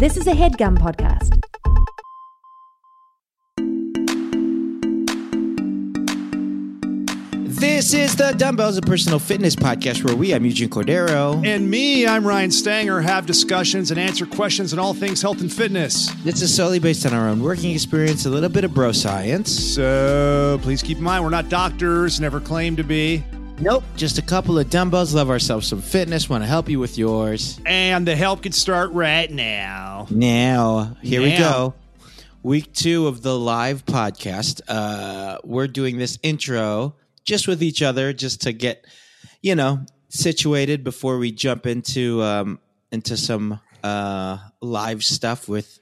This is a headgum podcast. This is the Dumbbells of Personal Fitness podcast where we, I'm Eugene Cordero. And me, I'm Ryan Stanger, have discussions and answer questions on all things health and fitness. This is solely based on our own working experience, a little bit of bro science. So please keep in mind, we're not doctors, never claim to be. Nope, just a couple of dumbbells, love ourselves some fitness, want to help you with yours. And the help can start right now. Now, here we Now. go. Week two of the live podcast. Uh, we're doing this intro just with each other, just to get, you know, situated before we jump into um, into some uh, live stuff with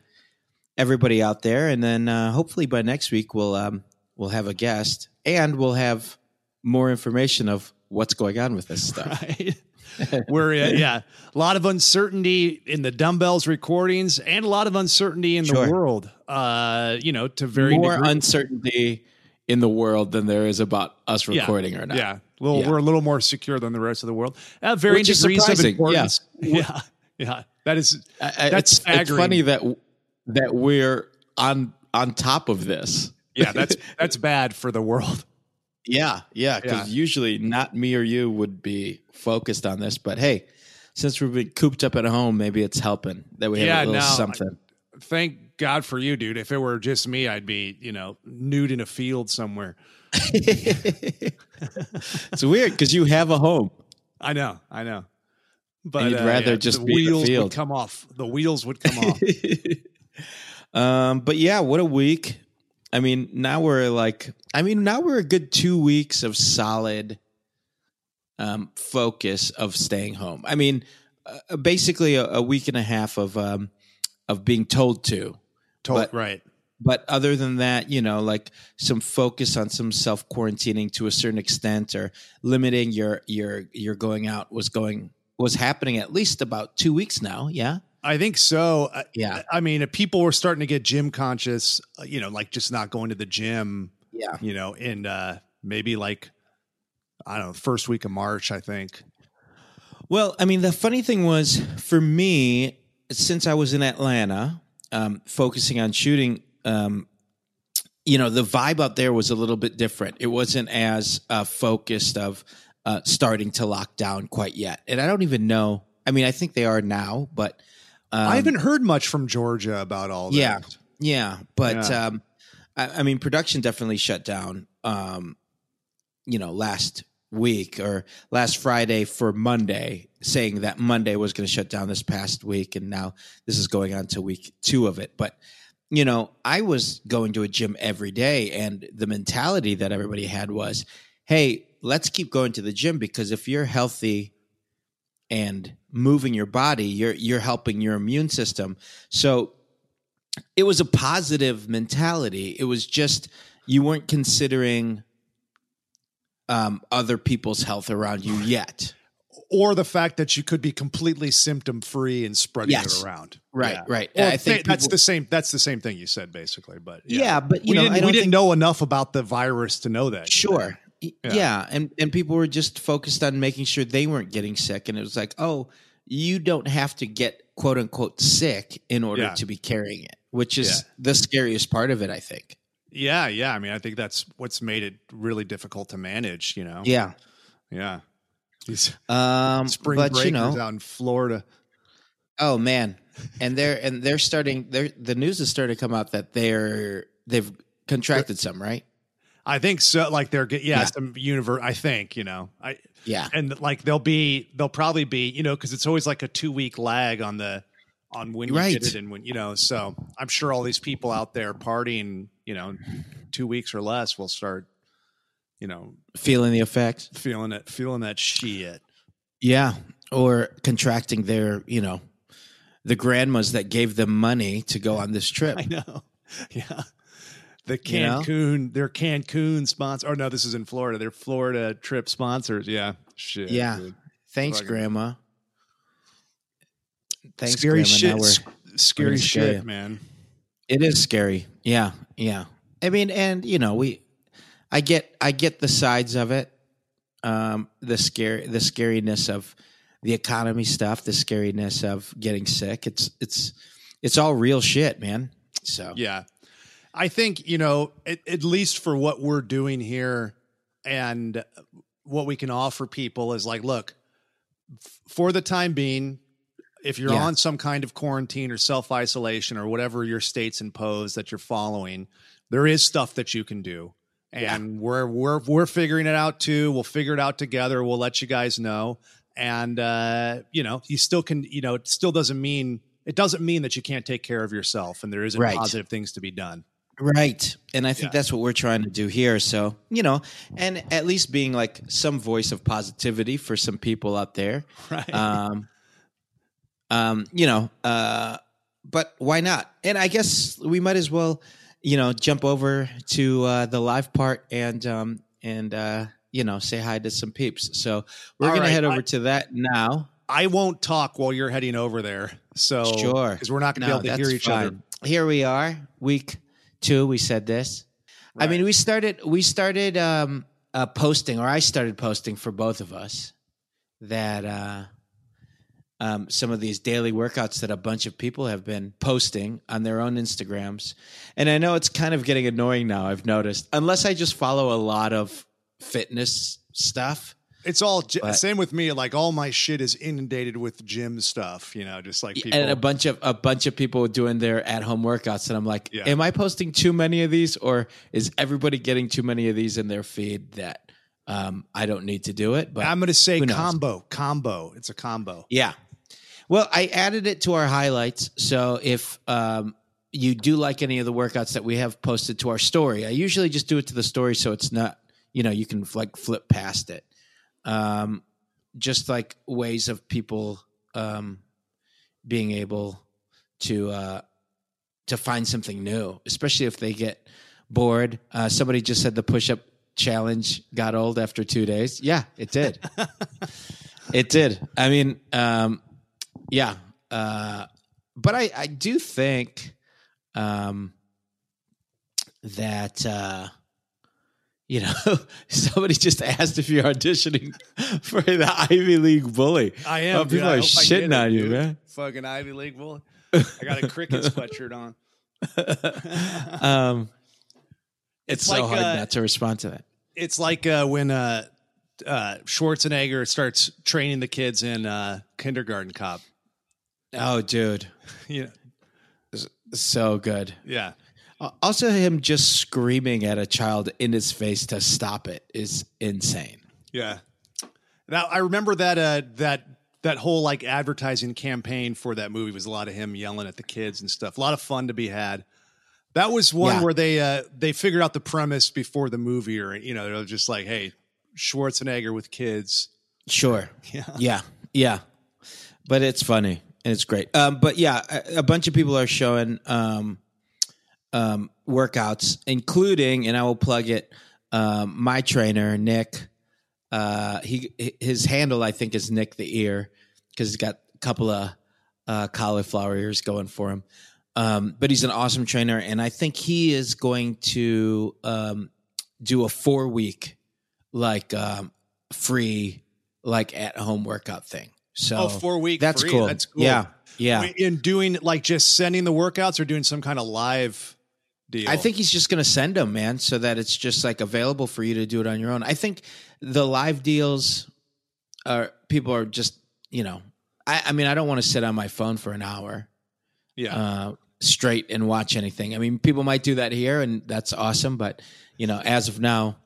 everybody out there, and then uh, hopefully by next week we'll um, we'll have a guest and we'll have more information of what's going on with this stuff. Right. We're, uh, yeah, a lot of uncertainty in the dumbbells recordings and a lot of uncertainty in Sure. the world. Uh, you know, to very More degree- uncertainty in the world than there is about us Yeah. recording or not. Yeah, little, Yeah. we're a little more secure than the rest of the world. Uh, varying Which degrees of importance. Yeah, yeah, that is I- That's it's, it's funny that that we're on on top of this. yeah, that's that's bad for the world. Yeah, yeah. Because Yeah. usually not me or you would be focused on this, but hey, since we've been cooped up at home, maybe it's helping that we have Yeah, a little no, something. Thank God for you, dude. If it were just me, I'd be you know nude in a field somewhere. it's weird because you have a home. I know, I know. But you'd uh, rather yeah, just the be in the wheels field. would come off. The wheels would come off. um, but yeah, what a week. I mean, now we're like, I mean, now we're a good two weeks of solid um, focus of staying home. I mean, uh, basically a, a week and a half of um, of being told to. Told, But- right. But other than that, you know, like some focus on some self quarantining to a certain extent, or limiting your your your going out was going was happening at least about two weeks now. Yeah, I think so. Yeah. I mean, if people were starting to get gym conscious, uh, you know, like just not going to the gym, yeah. you know, in uh, maybe like I don't know, first week of March, I think. Well, I mean, the funny thing was for me, since I was in Atlanta, um, focusing on shooting, um, you know, the vibe out there was a little bit different. It wasn't as uh, focused of uh, starting to lock down quite yet. And I don't even know. I mean, I think they are now, but um, I haven't heard much from Georgia about all that. Yeah. Yeah, but Yeah. um, I, I mean, production definitely shut down. Um, you know, last week or last Friday for Monday, saying that Monday was going to shut down this past week, and now this is going on to week two of it. But you know, I was going to a gym every day, and the mentality that everybody had was, "Hey, let's keep going to the gym because if you're healthy." And moving your body you're you're helping your immune system so it was a positive mentality it was just you weren't considering um, other people's health around you yet Or the fact that you could be completely symptom free and spreading Yes. it around. Right, Yeah. right. Well, I think that's people- the same. That's the same thing you said, basically. But yeah, but you we know didn't, i don't we didn't know enough about the virus to know that. sure Yeah. yeah. and and people were just focused on making sure they weren't getting sick and it was like oh you don't have to get quote unquote sick in order Yeah. to be carrying it which is Yeah. the scariest part of it i think Yeah, yeah. I mean, I think that's what's made it really difficult to manage. You know. yeah Yeah. These um spring but breakers you know out in Florida. Oh man, and they're and they're starting. They're the news is starting to come out that they're they've contracted some, right? I think so. Like they're yeah, Yeah. some universe. I think you know. I Yeah, and like they'll be they'll probably be you know because it's always like a two week lag on the on when you Right. get it and when you know. So I'm sure all these people out there partying, you know, two weeks or less will start, you know, feeling the effects. feeling it, feeling that shit. Yeah, or contracting their, you know, the grandmas that gave them money to go on this trip. I know. Yeah. The You know? Cancun, their Cancun sponsor. Oh no, this is in Florida. They're Florida trip sponsors. Yeah. Shit. Yeah. dude. Thanks, Fucking- Grandma. Thanks, scary Grandma. shit. We're- Scary scare shit, you. man. It is scary. Yeah, yeah. I mean, and you know, we, I get, I get the sides of it. Um, the scare, the scariness of the economy stuff, the scariness of getting sick. It's, it's, it's all real shit, man. So Yeah. I think, you know, at, at least for what we're doing here and what we can offer people is like, look, f- for the time being, if you're Yeah. on some kind of quarantine or self isolation or whatever your states impose that you're following, there is stuff that you can do. And we're we're we're figuring it out too. We'll figure it out together. We'll let you guys know. And uh, you know, you still can, you know, it still doesn't mean it doesn't mean that you can't take care of yourself and there isn't Right. positive things to be done. Right. And I think Yeah. that's what we're trying to do here. So, you know, and at least being like some voice of positivity for some people out there. Right. Um, um, you know, uh, but why not? And I guess we might as well, you know, jump over to uh, the live part and um, and uh, you know say hi to some peeps. So we're All gonna head over I- to that now. I won't talk while you're heading over there. So Sure, because we're not going to No, be able to hear each other. Here we are, week two. We said this. I mean, we started we started um, uh, posting, or I started posting for both of us that uh, um, some of these daily workouts that a bunch of people have been posting on their own Instagrams, and I know it's kind of getting annoying now. I've noticed, unless I just follow a lot of fitness stuff. It's all But- same with me. Like all my shit is inundated with gym stuff. You know, just like people. and a bunch of a bunch of people doing their at home workouts, and I'm like, Yeah. am I posting too many of these, or is everybody getting too many of these in their feed that um, I don't need to do it? But I'm going to say combo, combo. It's a combo. yeah, well, I added it to our highlights, so if um, you do like any of the workouts that we have posted to our story, I usually just do it to the story, so it's not you know you can like flip past it. Um, just like ways of people um, being able to uh, to find something new, especially if they get bored. Uh, somebody just said the push up challenge got old after two days. Yeah, it did. it did. I mean, um, yeah, uh, but I I do think um, that. Uh, you know, somebody just asked if you're auditioning for the Ivy League bully. I am. Oh, people I are shitting get it, on you, dude. man. Fucking Ivy League bully. I got a cricket sweatshirt on. um, it's, It's so like, hard uh, not to respond to that. It's like uh, when uh, uh, Schwarzenegger starts training the kids in uh, Kindergarten Cop. Oh, dude, know, so good. yeah. Uh, Also, him just screaming at a child in his face to stop it is insane. Yeah. Now I remember that uh that that whole like advertising campaign for that movie was a lot of him yelling at the kids and stuff. A lot of fun to be had. That was one Yeah. where they uh they figured out the premise before the movie or you know, they were just like, hey, Schwarzenegger with kids. Sure. Yeah. Yeah. Yeah. But it's funny and it's great. Um, but yeah, a, a bunch of people are showing um, um, workouts, including, and I will plug it, um, my trainer, Nick. Uh, he his handle I think is Nick the Ear because he's got a couple of uh, cauliflower ears going for him. Um, but he's an awesome trainer, and I think he is going to um, do a four week like um, free like at home workout thing. So Oh, four week that's free. cool. That's cool. Yeah, yeah. In doing like just sending the workouts or doing some kind of live deal. I think he's just going to send them, man, so that it's just like available for you to do it on your own. I think the live deals are people are just you know. I, I mean, I don't want to sit on my phone for an hour yeah. uh, straight and watch anything. I mean, people might do that here, and that's awesome. But you know, as of now,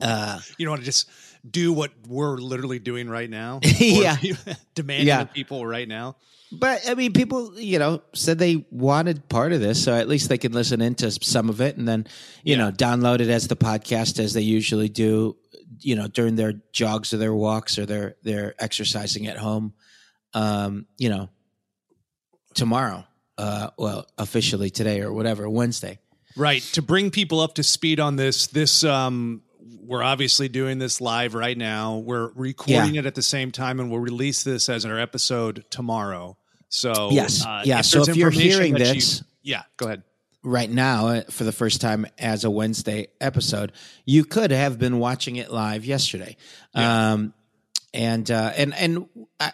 uh, you don't want to just do what we're literally doing right now. Yeah. Demanding Yeah. people right now. But I mean, people, you know, said they wanted part of this, so at least they can listen into some of it and then, you Yeah. know, download it as the podcast as they usually do, you know, during their jogs or their walks or their their exercising at home. Um, you know, tomorrow, uh, well, officially today or whatever, Wednesday. Right. To bring people up to speed on this, this um we're obviously doing this live right now. We're recording it at the same time and we'll release this as our episode tomorrow. So Yes. uh, Yeah, so if you're hearing that you- this- yeah, go ahead. right now uh, for the first time as a Wednesday episode. You could have been watching it live yesterday, um, and uh, and and I,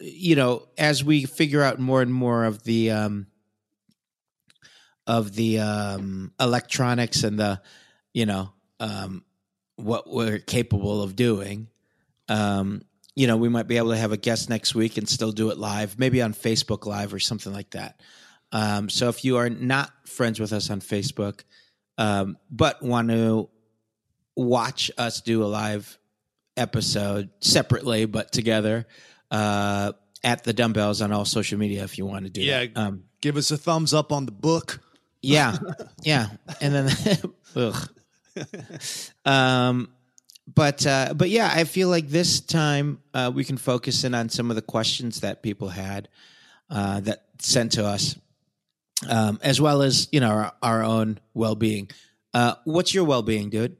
you know, as we figure out more and more of the um, of the um, electronics and the, you know, um, what we're capable of doing, um, you know, we might be able to have a guest next week and still do it live, maybe on Facebook Live or something like that. Um, so if you are not friends with us on Facebook, um, but want to watch us do a live episode separately but together uh, at the dumbbells on all social media if you want to do Yeah. that. Um, Give us a thumbs up on the book. yeah, yeah, and then, ugh. Um, but uh, but yeah, I feel like this time uh, we can focus in on some of the questions that people had uh, that sent to us, um, as well as you know our, our own well being. Uh, what's your well being, dude?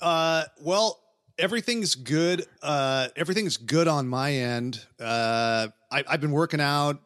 Uh, well, everything's good. Uh, everything's good on my end. Uh, I, I've been working out.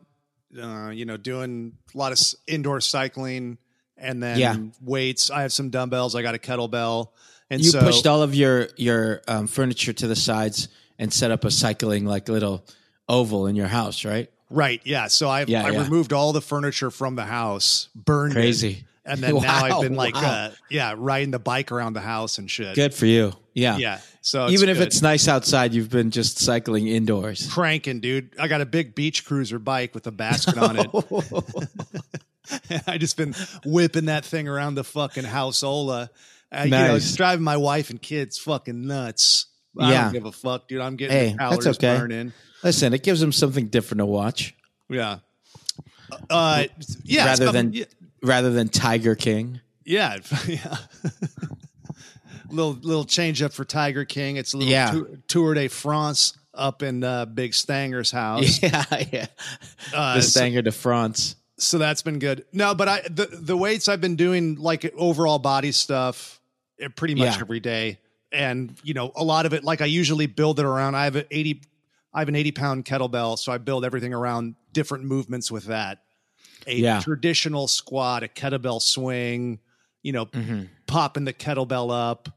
Uh, you know, doing a lot of indoor cycling, and then Yeah. weights. I have some dumbbells. I got a kettlebell, and You so pushed all of your your um, furniture to the sides and set up a cycling like little oval in your house, right? right. Yeah. So I've Yeah, I yeah. removed all the furniture from the house, burned it, Crazy. and then now I've been like, wow. uh, yeah, riding the bike around the house and shit. Good for you. Yeah. Yeah. So Even if good. it's nice outside, you've been just cycling indoors. cranking, dude. I got a big beach cruiser bike with a basket on it. I just been whipping that thing around the fucking houseola. Uh, You know, Nice. it's driving my wife and kids fucking nuts. I Yeah. don't give a fuck, dude. I'm getting Hey, the that's calories okay. burning. Listen, it gives them something different to watch Yeah. Uh, yeah. rather stuff- than yeah, rather than Tiger King. yeah. yeah. little little change up for Tiger King. It's a little Yeah. tour, tour de France up in uh, Big Stanger's house. Yeah, yeah. Uh, the so- Stanger de France. So that's been good. No, but I the the weights I've been doing like overall body stuff eh, pretty much Yeah. every day, and you know a lot of it like I usually build it around. I have an eighty, I have an eighty pound kettlebell, so I build everything around different movements with that. A Yeah. traditional squat, a kettlebell swing, you know, Mhm. popping the kettlebell up,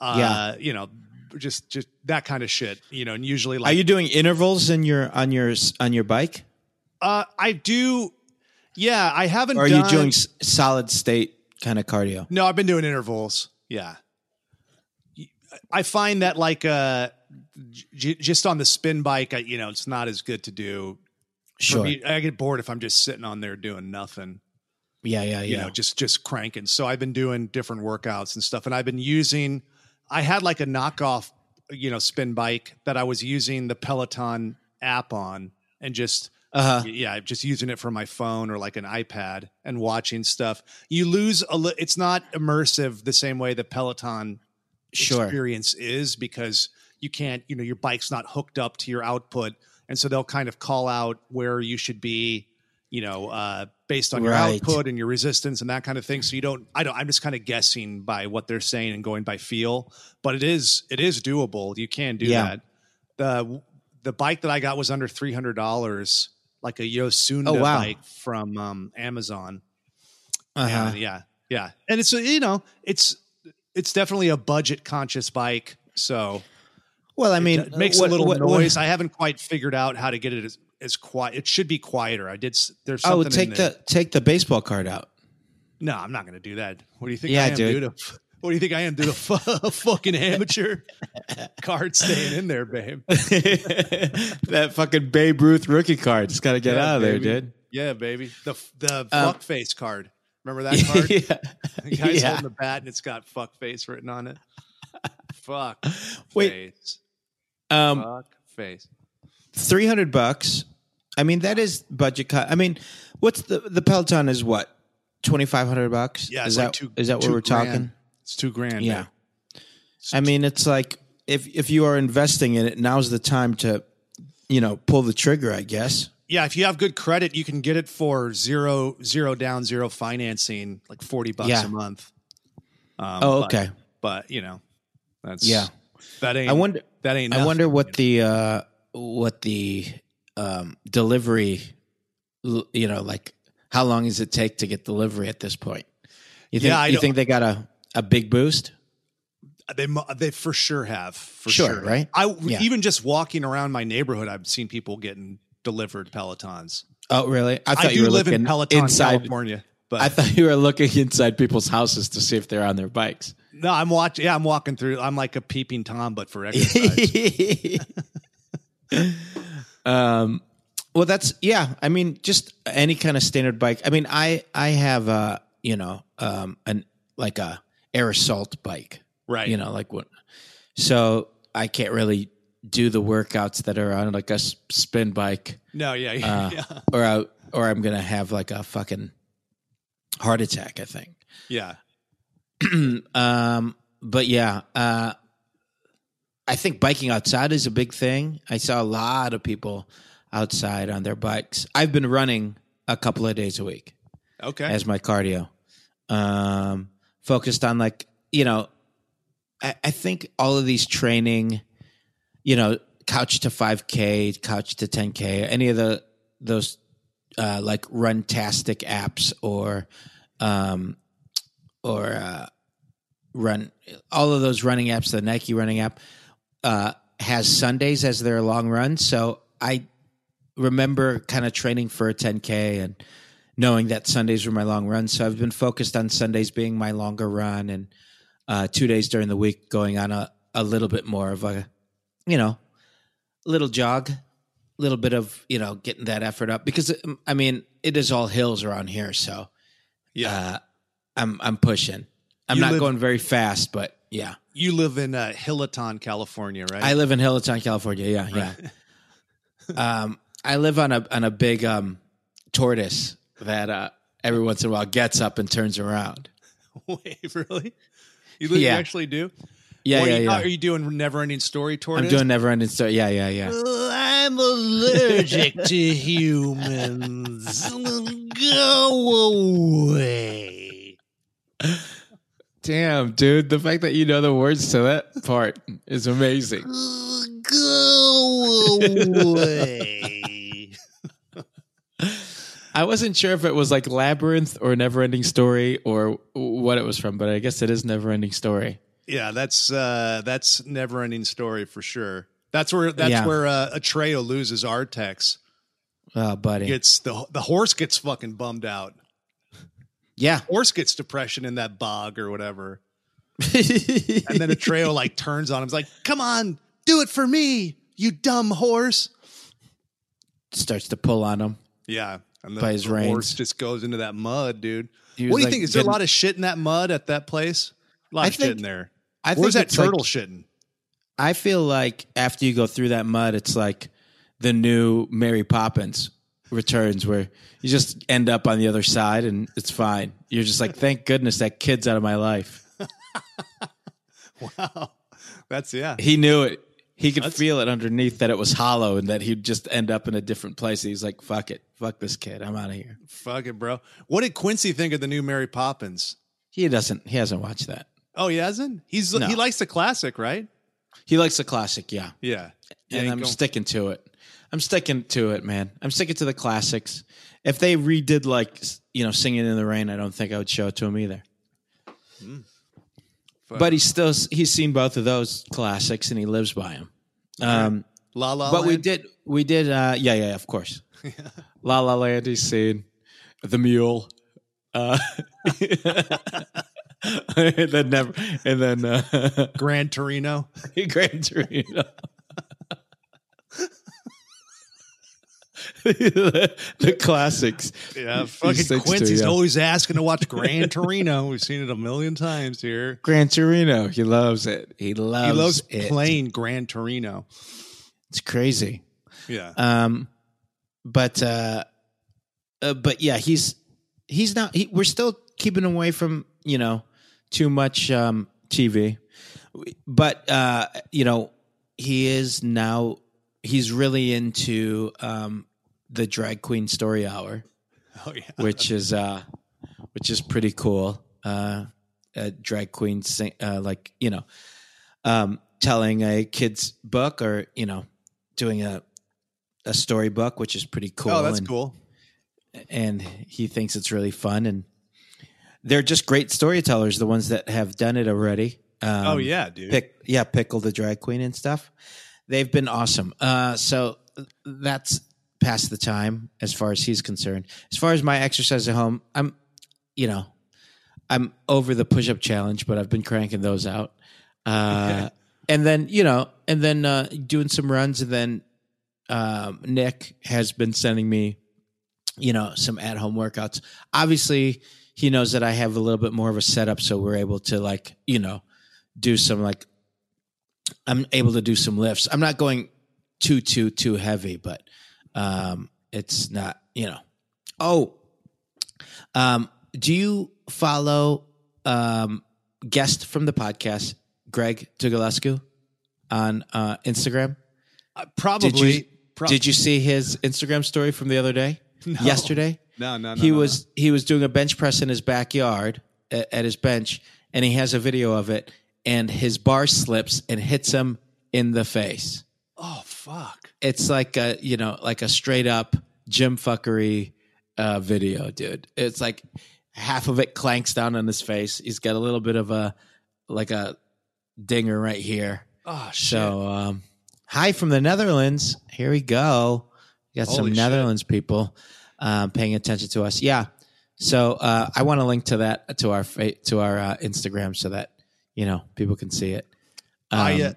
uh, Yeah. you know, just just that kind of shit, you know, and usually like, Are you doing intervals in your on your on your bike? uh, I do. Yeah, I haven't. Or are done, you doing s- solid state kind of cardio? No, I've been doing intervals. Yeah. I find that like uh j- just on the spin bike, I, you know, it's not as good to do. Sure. me, I get bored if I'm just sitting on there doing nothing, yeah, yeah, yeah. you know, just just cranking. So I've been doing different workouts and stuff and I've been using I had like a knockoff, you know, spin bike that I was using the Peloton app on and just uh-huh. yeah, just using it for my phone or like an iPad and watching stuff. You lose a li- it's not immersive the same way the Peloton Sure. experience is because you can't, you know, your bike's not hooked up to your output and so they'll kind of call out where you should be, you know, uh based on your Right. output and your resistance and that kind of thing. So you don't I don't I'm just kind of guessing by what they're saying and going by feel, but it is it is doable. You can do Yeah. that. The the bike that I got was under $300 like a Yosuda Oh, wow. bike from um, Amazon. Uh-huh. And yeah, yeah, and it's you know it's it's definitely a budget conscious bike. So Well, I mean, it makes what- a little what- what- noise. I haven't quite figured out how to get it as, as quiet. It should be quieter. I did. There's oh, something. take in there. the take the baseball card out. No, I'm not going to do that. What do you think? Yeah, I am, dude. dude. What do you think I am, dude? A fucking amateur card staying in there, babe. that fucking Babe Ruth rookie card. Just got to get Yeah, out of there, dude. Yeah, baby. The the Um, fuck face card. Remember that card? yeah. The guy's Yeah. holding the bat and it's got fuck face written on it. Fuck Wait. face. Um, Fuck face. three hundred bucks. I mean, that is budget cut. I mean, what's the the Peloton is what twenty five hundred bucks? Yeah, is it's that two, is that what we're grand. talking? It's two grand. Yeah. I mean, it's like if if you are investing in it, now's the time to, you know, pull the trigger. I guess. Yeah, if you have good credit, you can get it for zero zero down, zero financing, like forty bucks Yeah. a month. Um, Oh, okay. But, you know, that's Yeah. That ain't. I wonder. That ain't. I wonder what the uh what the um delivery, you know, like how long does it take to get delivery at this point? You think? Yeah, I you think they got a a big boost? They they for sure have for Sure, sure, right? I Yeah. even just walking around my neighborhood, I've seen people getting delivered Pelotons. Oh, really? I thought I you do were live looking in Peloton, inside. California, but I thought you were looking inside people's houses to see if they're on their bikes. no, I'm watching. Yeah, I'm walking through. I'm like a peeping tom, but for exercise. um, well, that's yeah. I mean, just any kind of standard bike. I mean, I I have a you know um an like a air assault bike. right. You know, like what. So I can't really do the workouts that are on like a spin bike, No, yeah, yeah, Uh, yeah. or I, or I'm gonna have like a fucking heart attack. I think. yeah. um, but yeah, uh, I think biking outside is a big thing. I saw a lot of people outside on their bikes. I've been running a couple of days a week Okay. as my cardio. Um, focused on like you know, I, I think all of these training, you know, couch to five k, couch to ten k, any of the those uh, like Runtastic apps or um, or uh, run all of those running apps, the Nike running app uh, has Sundays as their long run. So I remember kind of training for a 10K and knowing that Sundays were my long run. So I've been focused on Sundays being my longer run and uh, two days during the week going on a, a little bit more of a, you know, little jog, little bit of, you know, getting that effort up because um, I mean, it is all hills around here. So yeah. uh, I'm, I'm pushing. I'm You not live- going very fast, but yeah. you live in uh, Hillaton, California, right? I live in Hilltown, California. Yeah, yeah. um, I live on a on a big um, tortoise that uh, every once in a while gets up and turns around. Wait, really? You, li- you actually do? Yeah, yeah, are, you, yeah. Are you doing never ending story tortoise? I'm doing never ending story. Yeah, yeah, yeah. I'm allergic to humans. Go away. Damn, dude, the fact that you know the words to that part is amazing. Go away. I wasn't sure if it was like labyrinth or never ending story or what it was from, but I guess it is never ending story. yeah, that's uh, that's never ending story for sure. That's where that's Yeah. where uh, Atreyu loses Artax. Oh, buddy. Gets the the horse gets fucking bummed out. yeah. Horse gets depression in that bog or whatever. And then Atreyu like turns on him. He's like, "Come on, do it for me, you dumb horse." starts to pull on him. Yeah, and the, By his the horse reins. just goes into that mud, dude. What do you like, think? Is there a lot of shit in that mud at that place? A lot I of shit in there. I Where's that it's like- turtle shitting? I feel like after you go through that mud, it's like the new Mary Poppins returns, where you just end up on the other side and it's fine. You're just like, thank goodness that kid's out of my life. Wow, that's yeah. He knew it. He could That's- feel it underneath that it was hollow and that he'd just end up in a different place. He's like, fuck it. Fuck this kid. I'm out of here. Fuck it, bro. What did Quincy think of the new Mary Poppins? He doesn't, he hasn't watched that. Oh, he hasn't. He's No. he likes the classic, right? He likes the classic, yeah. Yeah. And I'm sticking to it. I'm sticking to it, man. I'm sticking to the classics. If they redid like you know singing in the rain, I don't think I would show it to him either. Hmm. Fuck. But he's still he's seen both of those classics and he lives by them. Um, La La but we did we did uh, yeah yeah of course. La La Land he's seen the mule. Uh, and then never and then uh, Gran Torino. Grand Torino. the, classics. Yeah, fucking to, Quincy's yeah. always asking to watch Gran Torino. We've seen it a million times here. Gran Torino. He loves it. He loves, He loves it. playing Gran Torino. It's crazy. Yeah. Um, but uh, uh, but yeah, he's he's not. He, we're still keeping him away from you know too much um, TV, but uh, you know he is now. He's really into um, the drag queen story hour. Oh yeah. which is uh which is pretty cool uh a drag queen sing, uh like you know um telling a kid's book or you know doing a a storybook which is pretty cool oh, that's and, cool. and he thinks it's really fun and they're just great storytellers the ones that have done it already Um, oh yeah, dude. Pick, yeah, Pickle the drag queen and stuff. They've been awesome. Uh, so that's past the time as far as he's concerned. As far as my exercise at home, I'm, you know, I'm over the push up challenge, but I've been cranking those out. Uh, and then, you know, and then uh, doing some runs. And then um, Nick has been sending me, you know, some at home workouts. Obviously, he knows that I have a little bit more of a setup. So we're able to, like, you know, do some, like, I'm able to do some lifts. I'm not going too, too, too heavy, but um, it's not, you know. Oh, um, do you follow um, guest from the podcast, Greg Tuculescu, on uh, Instagram? Uh, probably. Did you, prob- did you see his Instagram story from the other day? No. Yesterday? No, no, no. he no, was he was doing a bench press in his backyard at, at his bench, and he has a video of it, and his bar slips and hits him in the face. Oh fuck. It's like a you know like a straight up gym fuckery uh, video, dude. It's like half of it clanks down on his face. He's got a little bit of a like a dinger right here. Oh shit. So, um, hi from the Netherlands. Here we go. We got Holy some shit. Netherlands people um, paying attention to us. Yeah. So uh, I want to link to that to our fa- to our uh, Instagram so that you know people can see it. Um, I uh,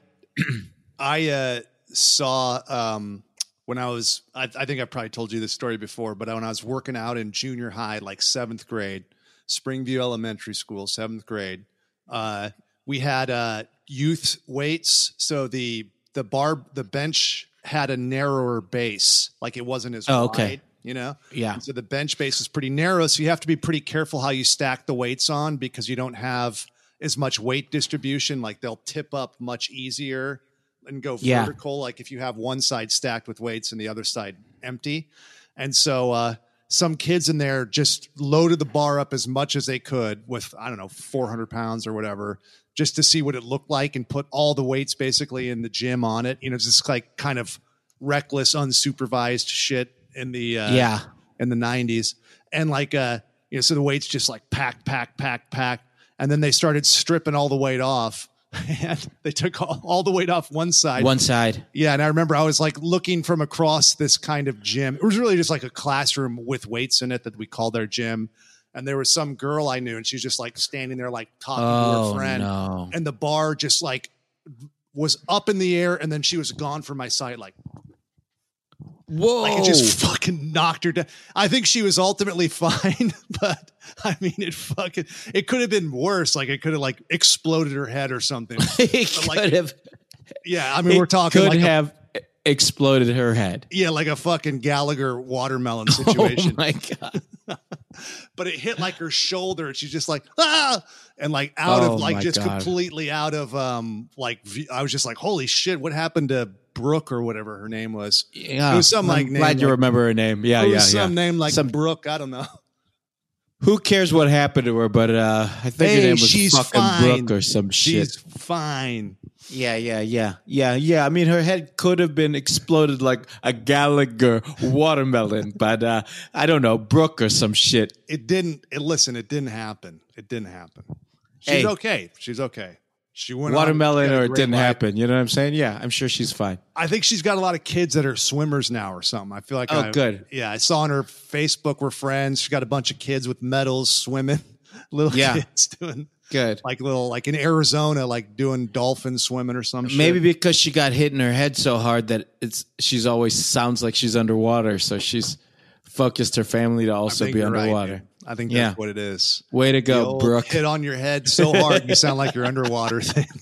I uh, saw um, when I was I, I think I've probably told you this story before, but when I was working out in junior high, like seventh grade, Springview Elementary School, seventh grade, uh, we had uh, youth weights. So the the bar the bench had a narrower base, like it wasn't as Oh, wide. okay. You know, yeah. so the bench base is pretty narrow, so you have to be pretty careful how you stack the weights on because you don't have as much weight distribution. Like they'll tip up much easier and go Yeah. vertical. Like if you have one side stacked with weights and the other side empty. And so uh, some kids in there just loaded the bar up as much as they could with I don't know 400 pounds or whatever, just to see what it looked like and put all the weights basically in the gym on it. You know, it's just like kind of reckless, unsupervised shit in the uh, yeah. in the 90s and like uh you know so the weights just like packed, packed, packed, packed. and then they started stripping all the weight off and they took all, all the weight off one side One side. yeah and i remember i was like looking from across this kind of gym it was really just like a classroom with weights in it that we called our gym and there was some girl i knew and she's just like standing there like talking to Oh her friend no. and the bar just like was up in the air and then she was gone from my sight like Whoa. like it just fucking knocked her down. I think she was ultimately fine, but I mean, it fucking it could have been worse. Like it could have like exploded her head or something. it but, like, could have. Yeah, I mean, it we're talking could like a, have exploded her head. yeah, like a fucking Gallagher watermelon situation. Oh situation. my god. but it hit like her shoulder, and she's just like ah, and like out Oh of like just God. completely out of um like I was just like holy shit, what happened to Brooke or whatever her name was? Yeah. It was some, I'm like, name, glad you like- remember her name. Yeah, yeah, yeah. some name like Some- Brooke. I don't know. Who cares what happened to her? But uh, I think Hey, her name was she's fucking fine. Brooke or some She's shit. fine. Yeah, yeah, yeah, yeah, yeah. I mean, her head could have been exploded like a Gallagher watermelon, but uh, I don't know, Brooke or some shit. It didn't. It, listen, it didn't happen. It didn't happen. She's Hey. okay. She's okay. She went Watermelon or it didn't life. happen. You know what I'm saying? Yeah, I'm sure she's fine. I think she's got a lot of kids that are swimmers now or something. I feel like. Oh, I, good. Yeah, I saw on her Facebook we're friends. She's got a bunch of kids with medals swimming. Little Yeah. kids doing Good. like little like in Arizona, like doing dolphin swimming or some shit. Maybe because she got hit in her head so hard that it's she's always sounds like she's underwater, so she's focused her family to also be you're right, underwater. I think Yeah. that's what it is. Way to go, Brooke. Hit on your head so hard you sound like you're underwater thing.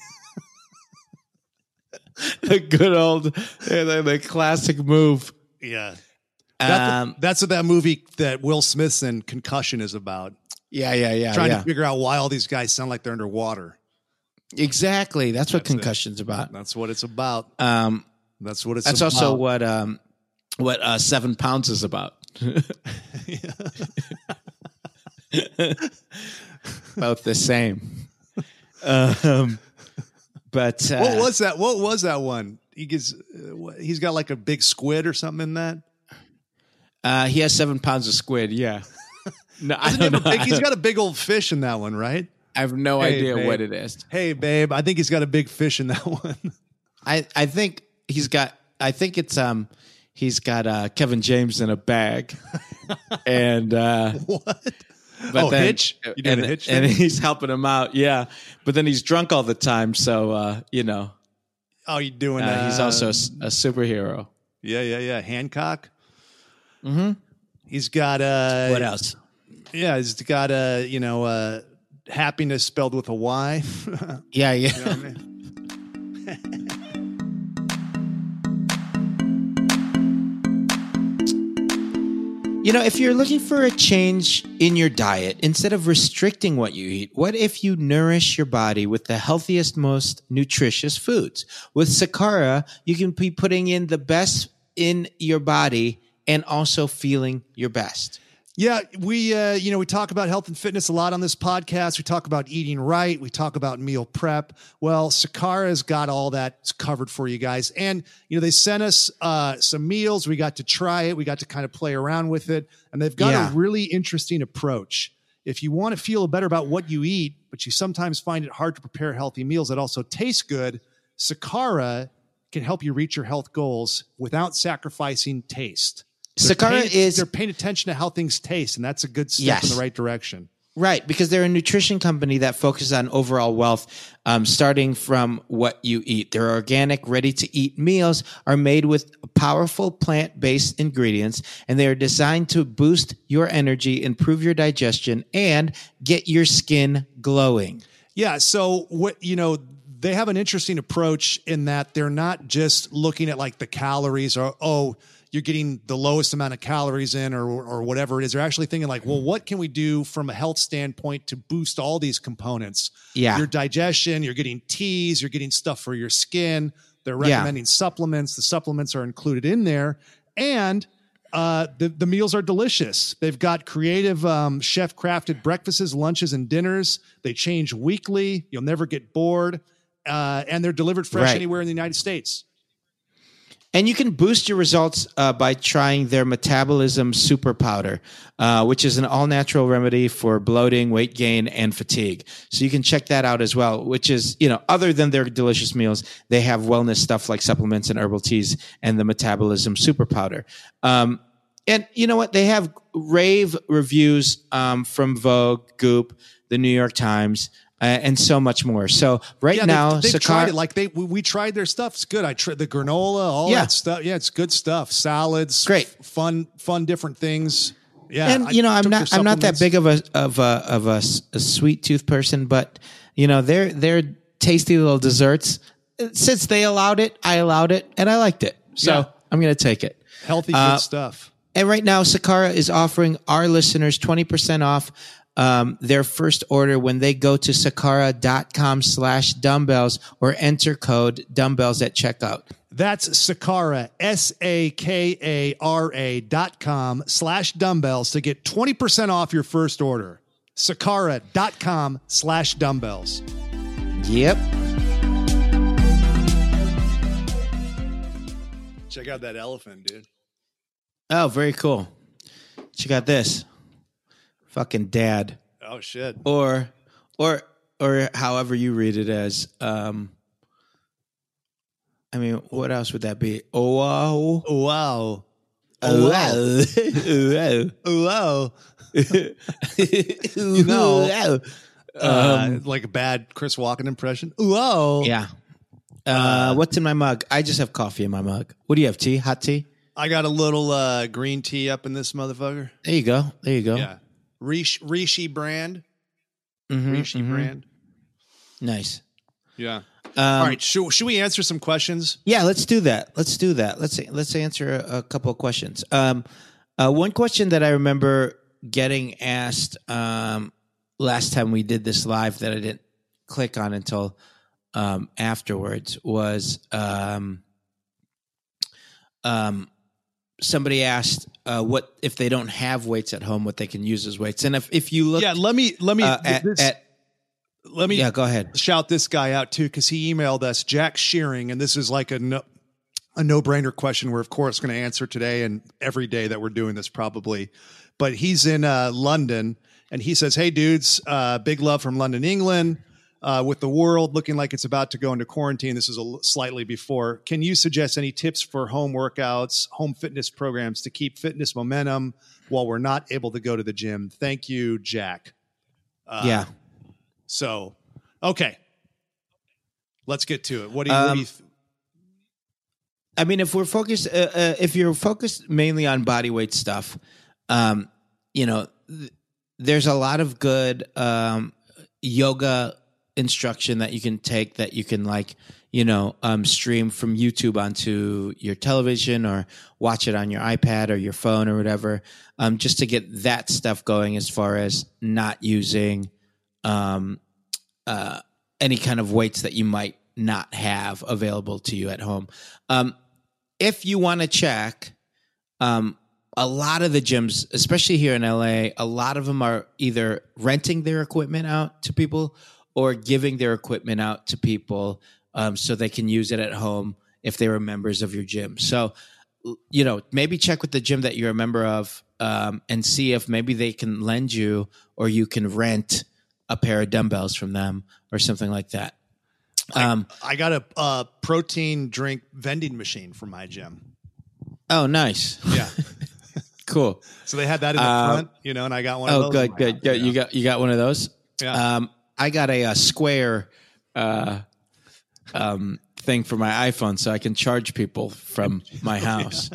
the good old, yeah, the, the classic move. Yeah. That's, Um, that's what that movie that Will Smith's in Concussion is about. Yeah, yeah, yeah, Trying yeah. to figure out why all these guys sound like they're underwater. exactly. That's what That's it. concussion's about. That's what it's about. Um, That's what it's that's about. also what um, what uh, seven pounds is about. Both the same. Um, but uh, what was that? What was that one? He gets uh, what- he's got like a big squid or something in that. uh, he has seven pounds of squid. Yeah. No, I Doesn't don't know. Big, he's got a big old fish in that one, right? I have no Hey, idea babe. what it is. Hey, babe, I think he's got a big fish in that one. I I think he's got. I think it's um. He's got uh, Kevin James in a bag, and uh, what? but oh, then, Hitch? You doing and, a Hitch and he's helping him out. Yeah, but then he's drunk all the time, so uh, you know Oh, you doing? uh, he's uh, also a, superhero. yeah, yeah, yeah. Hancock. Mm-hmm. He's got uh What else? Yeah, he's got a you know, uh happiness spelled with a Y. Yeah, yeah. You know I mean? You know, if you're looking for a change in your diet, instead of restricting what you eat, what if you nourish your body with the healthiest, most nutritious foods? With Sakara, you can be putting in the best in your body and also feeling your best. Yeah, we uh, you know we talk about health and fitness a lot on this podcast. We talk about eating right. We talk about meal prep. Well, Sakara's got all that covered for you guys, and you know they sent us uh, some meals. We got to try it. We got to kind of play around with it, and they've got Yeah. a really interesting approach. If you want to feel better about what you eat, but you sometimes find it hard to prepare healthy meals that also taste good, Sakara can help you reach your health goals without sacrificing taste. Sakara paying- is they're paying attention to how things taste, and that's a good step Yes. in the right direction. Right, because they're a nutrition company that focuses on overall wealth, um, starting from what you eat. Their organic, ready to eat meals are made with powerful plant based ingredients, and they are designed to boost your energy, improve your digestion, and get your skin glowing. Yeah. So what you know, they have an interesting approach in that they're not just looking at like the calories or oh, you're getting the lowest amount of calories in or or whatever it is. They're actually thinking like, well, what can we do from a health standpoint to boost all these components? Yeah. Your digestion, you're getting teas, you're getting stuff for your skin. They're Yeah. recommending supplements. The supplements are included in there. And uh, the, the meals are delicious. They've got creative um, chef crafted breakfasts, lunches, and dinners. They change weekly. You'll never get bored. Uh, and they're delivered fresh Right. anywhere in the United States. And you can boost your results uh, by trying their metabolism super powder, uh, which is an all natural remedy for bloating, weight gain, and fatigue. So you can check that out as well, which is, you know, other than their delicious meals, they have wellness stuff like supplements and herbal teas and the metabolism super powder. Um, and you know what? They have rave reviews um, from Vogue, Goop, the New York Times, uh, and so much more. So right Yeah, now, they've, they've Sakar- tried it. Like they, we, we tried their stuff. It's good. I tried the granola, all Yeah. that stuff. Yeah, it's good stuff. Salads, Great. f- fun, fun, different things. Yeah, and I you know i'm not i'm not that big of a of a of a, a sweet tooth person but you know they're they're tasty little desserts since they allowed it i allowed it and i liked it so Yeah. i'm gonna take it healthy, good Uh, stuff. and right now sakara is offering our listeners 20% off um, their first order when they go to sakara.com slash dumbbells or enter code dumbbells at checkout That's Sakara, S A K A R A dot com slash dumbbells to get 20% off your first order. Sakara.com slash dumbbells. yep Check out that elephant, dude. oh very cool check out this fucking dad Oh, shit. or or or however you read it as um I mean, what else would that be? Oh, wow. Wow. Oh, wow. Oh, Wow. You know, Uh, like a bad Chris Walken impression. Wow. yeah. Uh, what's in my mug? I just have coffee in my mug. What do you have? Tea? Hot tea? I got a little uh, green tea up in this motherfucker. There you go. There you go. Yeah. Rishi, Rishi brand. Mhm, Rishi mhm. brand. Nice. Yeah. Um, All right. Should, should we answer some questions? Yeah, let's do that. Let's do that. Let's let's answer a, a couple of questions. Um, uh, one question that I remember getting asked um, last time we did this live that I didn't click on until um, afterwards was um, um, somebody asked uh, what if they don't have weights at home, what they can use as weights, and if if you look yeah. Let me let me uh, at, this- at let me yeah, go ahead. shout this guy out too because he emailed us Jack Shearing, and this is like a no, a no brainer question we're, of course, going to answer today and every day that we're doing this, probably. But he's in uh, London and he says, Hey, dudes, uh, big love from London, England. Uh, with the world looking like it's about to go into quarantine, this is a l- slightly before. Can you suggest any tips for home workouts, home fitness programs to keep fitness momentum while we're not able to go to the gym? Thank you, Jack. Uh, yeah. So, okay, let's get to it. What do you? what do Um, you th- I mean, if we're focused, uh, uh, if you're focused mainly on body weight stuff, um, you know, th- there's a lot of good um, yoga instruction that you can take that you can like, you know, um, stream from YouTube onto your television or watch it on your iPad or your phone or whatever, um, just to get that stuff going as far as not using um, uh, any kind of weights that you might not have available to you at home. Um, if you want to check, um, a lot of the gyms, especially here in LA, a lot of them are either renting their equipment out to people or giving their equipment out to people um, so they can use it at home if they were members of your gym. So, you know, maybe check with the gym that you're a member of um, and see if maybe they can lend you or you can rent a pair of dumbbells from them or something like that. Um, I got a uh, protein drink vending machine for my gym. oh, nice. Yeah. Cool. so they had that in the Uh, front, you know, and I got one of Oh, good, good, good. know. You got you got one of those. Yeah. Um, I got a, a square uh, um, thing for my iPhone, so I can charge people from my house.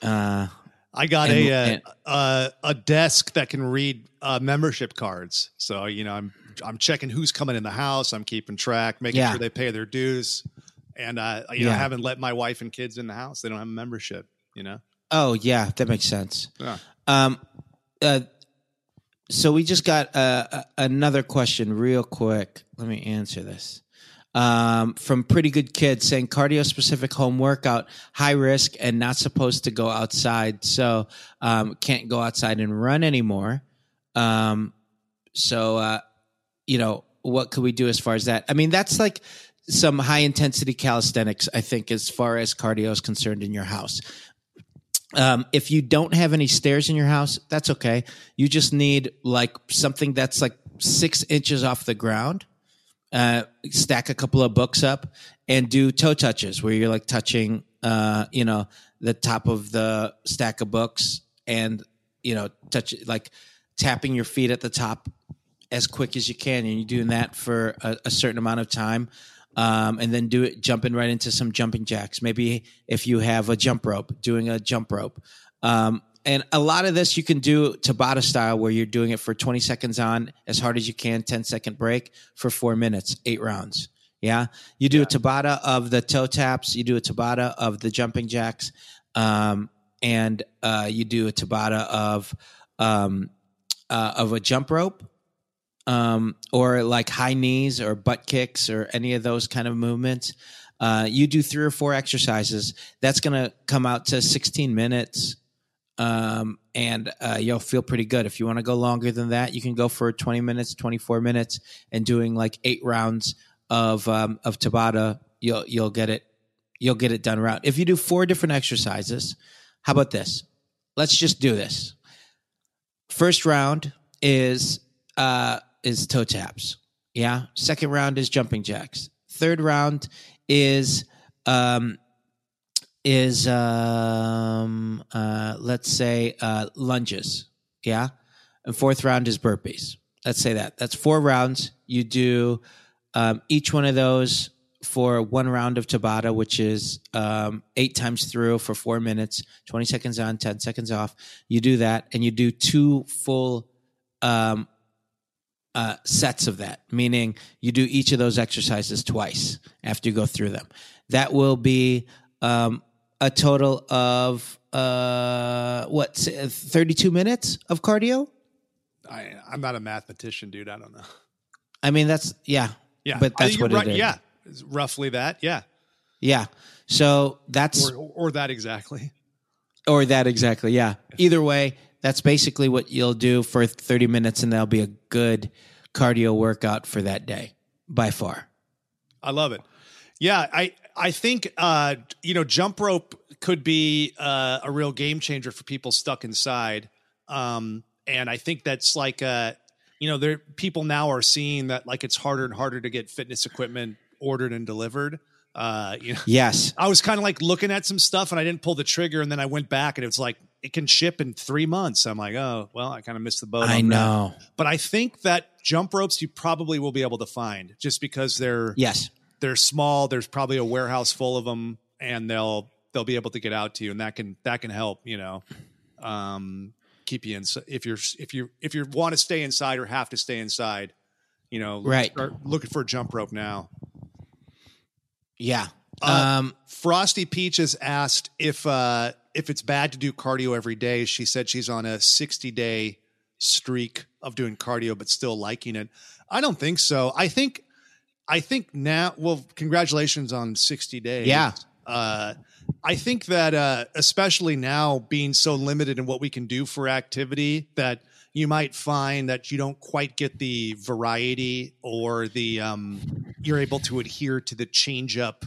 Uh, I got and- a, uh, and- a a desk that can read uh, membership cards. So you know, I'm I'm checking who's coming in the house. I'm keeping track, making Yeah. sure they pay their dues, and uh, you know, I haven't let my wife and kids in the house. They don't have a membership. You know. oh, yeah, that makes sense. Yeah. Um, uh, so we just got uh, another question, real quick. Let me answer this. Um, from Pretty Good Kid saying cardio specific home workout, high risk and not supposed to go outside. So um, can't go outside and run anymore. Um, so, uh, you know, what could we do as far as that? I mean, that's like some high intensity calisthenics, I think, as far as cardio is concerned in your house. Um, if you don't have any stairs in your house, that's okay. You just need like something that's like six inches off the ground. Uh, stack a couple of books up and do toe touches where you're like touching, uh, you know, the top of the stack of books and, you know, touch like tapping your feet at the top as quick as you can. And you're doing that for a, a certain amount of time. Um, and then do it jumping right into some jumping jacks. Maybe if you have a jump rope, doing a jump rope. Um, and a lot of this you can do Tabata style, where you're doing it for 20 seconds on, as hard as you can, 10 second break for four minutes, eight rounds. Yeah, you do a Tabata of the toe taps, you do a Tabata of the jumping jacks, um, and uh, you do a Tabata of um, uh, of a jump rope, um, or like high knees or butt kicks or any of those kind of movements. Uh, you do three or four exercises. That's going to come out to 16 minutes. Um, and uh, you'll feel pretty good. If you want to go longer than that, you can go for 20 minutes, 24 minutes, and doing like eight rounds of um, of Tabata. You'll you'll get it you'll get it done right. If you do four different exercises, how about this? Let's just do this. First round is uh, is toe taps. Yeah. Second round is jumping jacks. Third round is um, is um, uh, let's say uh, lunges. Yeah. And fourth round is burpees. Let's say that. That's four rounds. You do um, each one of those for one round of Tabata, which is um, eight times through for four minutes, 20 seconds on, 10 seconds off. You do that and you do two full um, uh, sets of that, meaning you do each of those exercises twice after you go through them. That will be um, a total of uh, what, 32 minutes of cardio? I, I'm not a mathematician, dude. I don't know. I mean, that's, yeah. Yeah, But that's You're what it right. is. Yeah, it's roughly that. Yeah, Yeah. So that's or or that exactly. or that exactly. Yeah. Either way, that's basically what you'll do for 30 minutes and that'll be a good cardio workout for that day by far. I love it. Yeah, I I think uh, you know jump rope could be uh, a real game changer for people stuck inside. Um, and I think that's like uh, you know, there people now are seeing that like it's harder and harder to get fitness equipment ordered and delivered. Uh, you know, Yes. I was kind of like looking at some stuff and I didn't pull the trigger, and then I went back and it was like it can ship in three months. I'm like, oh well, I kind of missed the boat. I on that. know. but I think that jump ropes you probably will be able to find just because they're Yes. they're small. There's probably a warehouse full of them, and they'll they'll be able to get out to you, and that can that can help. You know, um, keep you in if you're if you if you want to stay inside or have to stay inside. You know, Right. Start looking for a jump rope now. Yeah. Uh, um, Frosty Peaches asked if uh, if it's bad to do cardio every day. She said she's on a 60 day streak of doing cardio, but still liking it. I don't think so. I think I think now. Well, congratulations on 60 days. Yeah. Uh, I think that uh, especially now being so limited in what we can do for activity that you might find that you don't quite get the variety or the um, you're able to adhere to the change up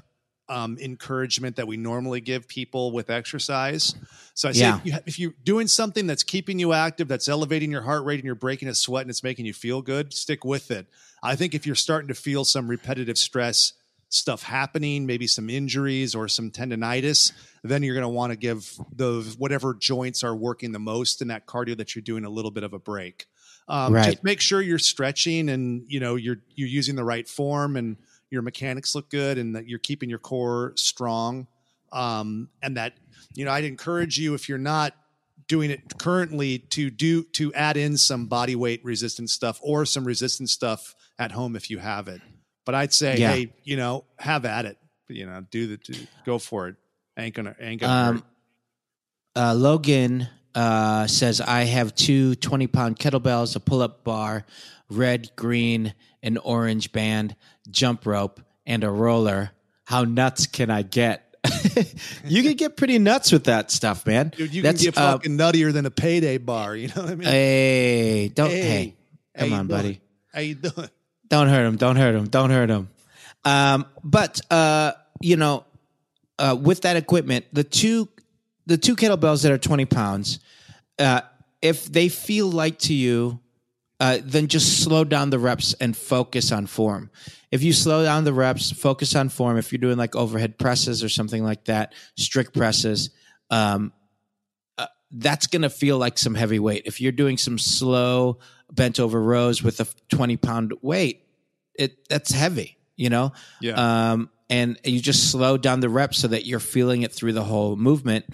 um, encouragement that we normally give people with exercise. So I say Yeah. if, you, if you're doing something that's keeping you active, that's elevating your heart rate, and you're breaking a sweat, and it's making you feel good, stick with it. I think if you're starting to feel some repetitive stress stuff happening, maybe some injuries or some tendonitis, then you're going to want to give those whatever joints are working the most in that cardio that you're doing a little bit of a break. Um, Right. Just make sure you're stretching and you know you're you're using the right form and your mechanics look good and that you're keeping your core strong. Um, and that you know I'd encourage you if you're not doing it currently to do to add in some body weight resistance stuff or some resistance stuff at home if you have it. But I'd say, Yeah. hey, you know, have at it. You know, do the do, go for it. Ain't gonna ain't gonna Um, hurt. uh, Logan uh, says, I have two 20 pound kettlebells, a pull up bar, red, green, and orange band, jump rope, and a roller. How nuts can I get? you can get pretty nuts with that stuff, man. Dude, you That's, can get uh, fucking nuttier than a payday bar. You know what I mean? Hey, don't, Hey, hey, come on, doing? buddy. How you doing? Don't hurt him. Don't hurt him. Don't hurt him. Um, but uh, you know, uh, with that equipment, the two the two kettlebells that are twenty pounds, uh, if they feel light to you, uh, then just slow down the reps and focus on form. If you slow down the reps, focus on form. If you're doing like overhead presses or something like that, strict presses, um, uh, that's going to feel like some heavy weight. If you're doing some slow bent over rows with a 20 pound weight, it that's heavy, you know? Yeah. Um, and you just slow down the reps so that you're feeling it through the whole movement.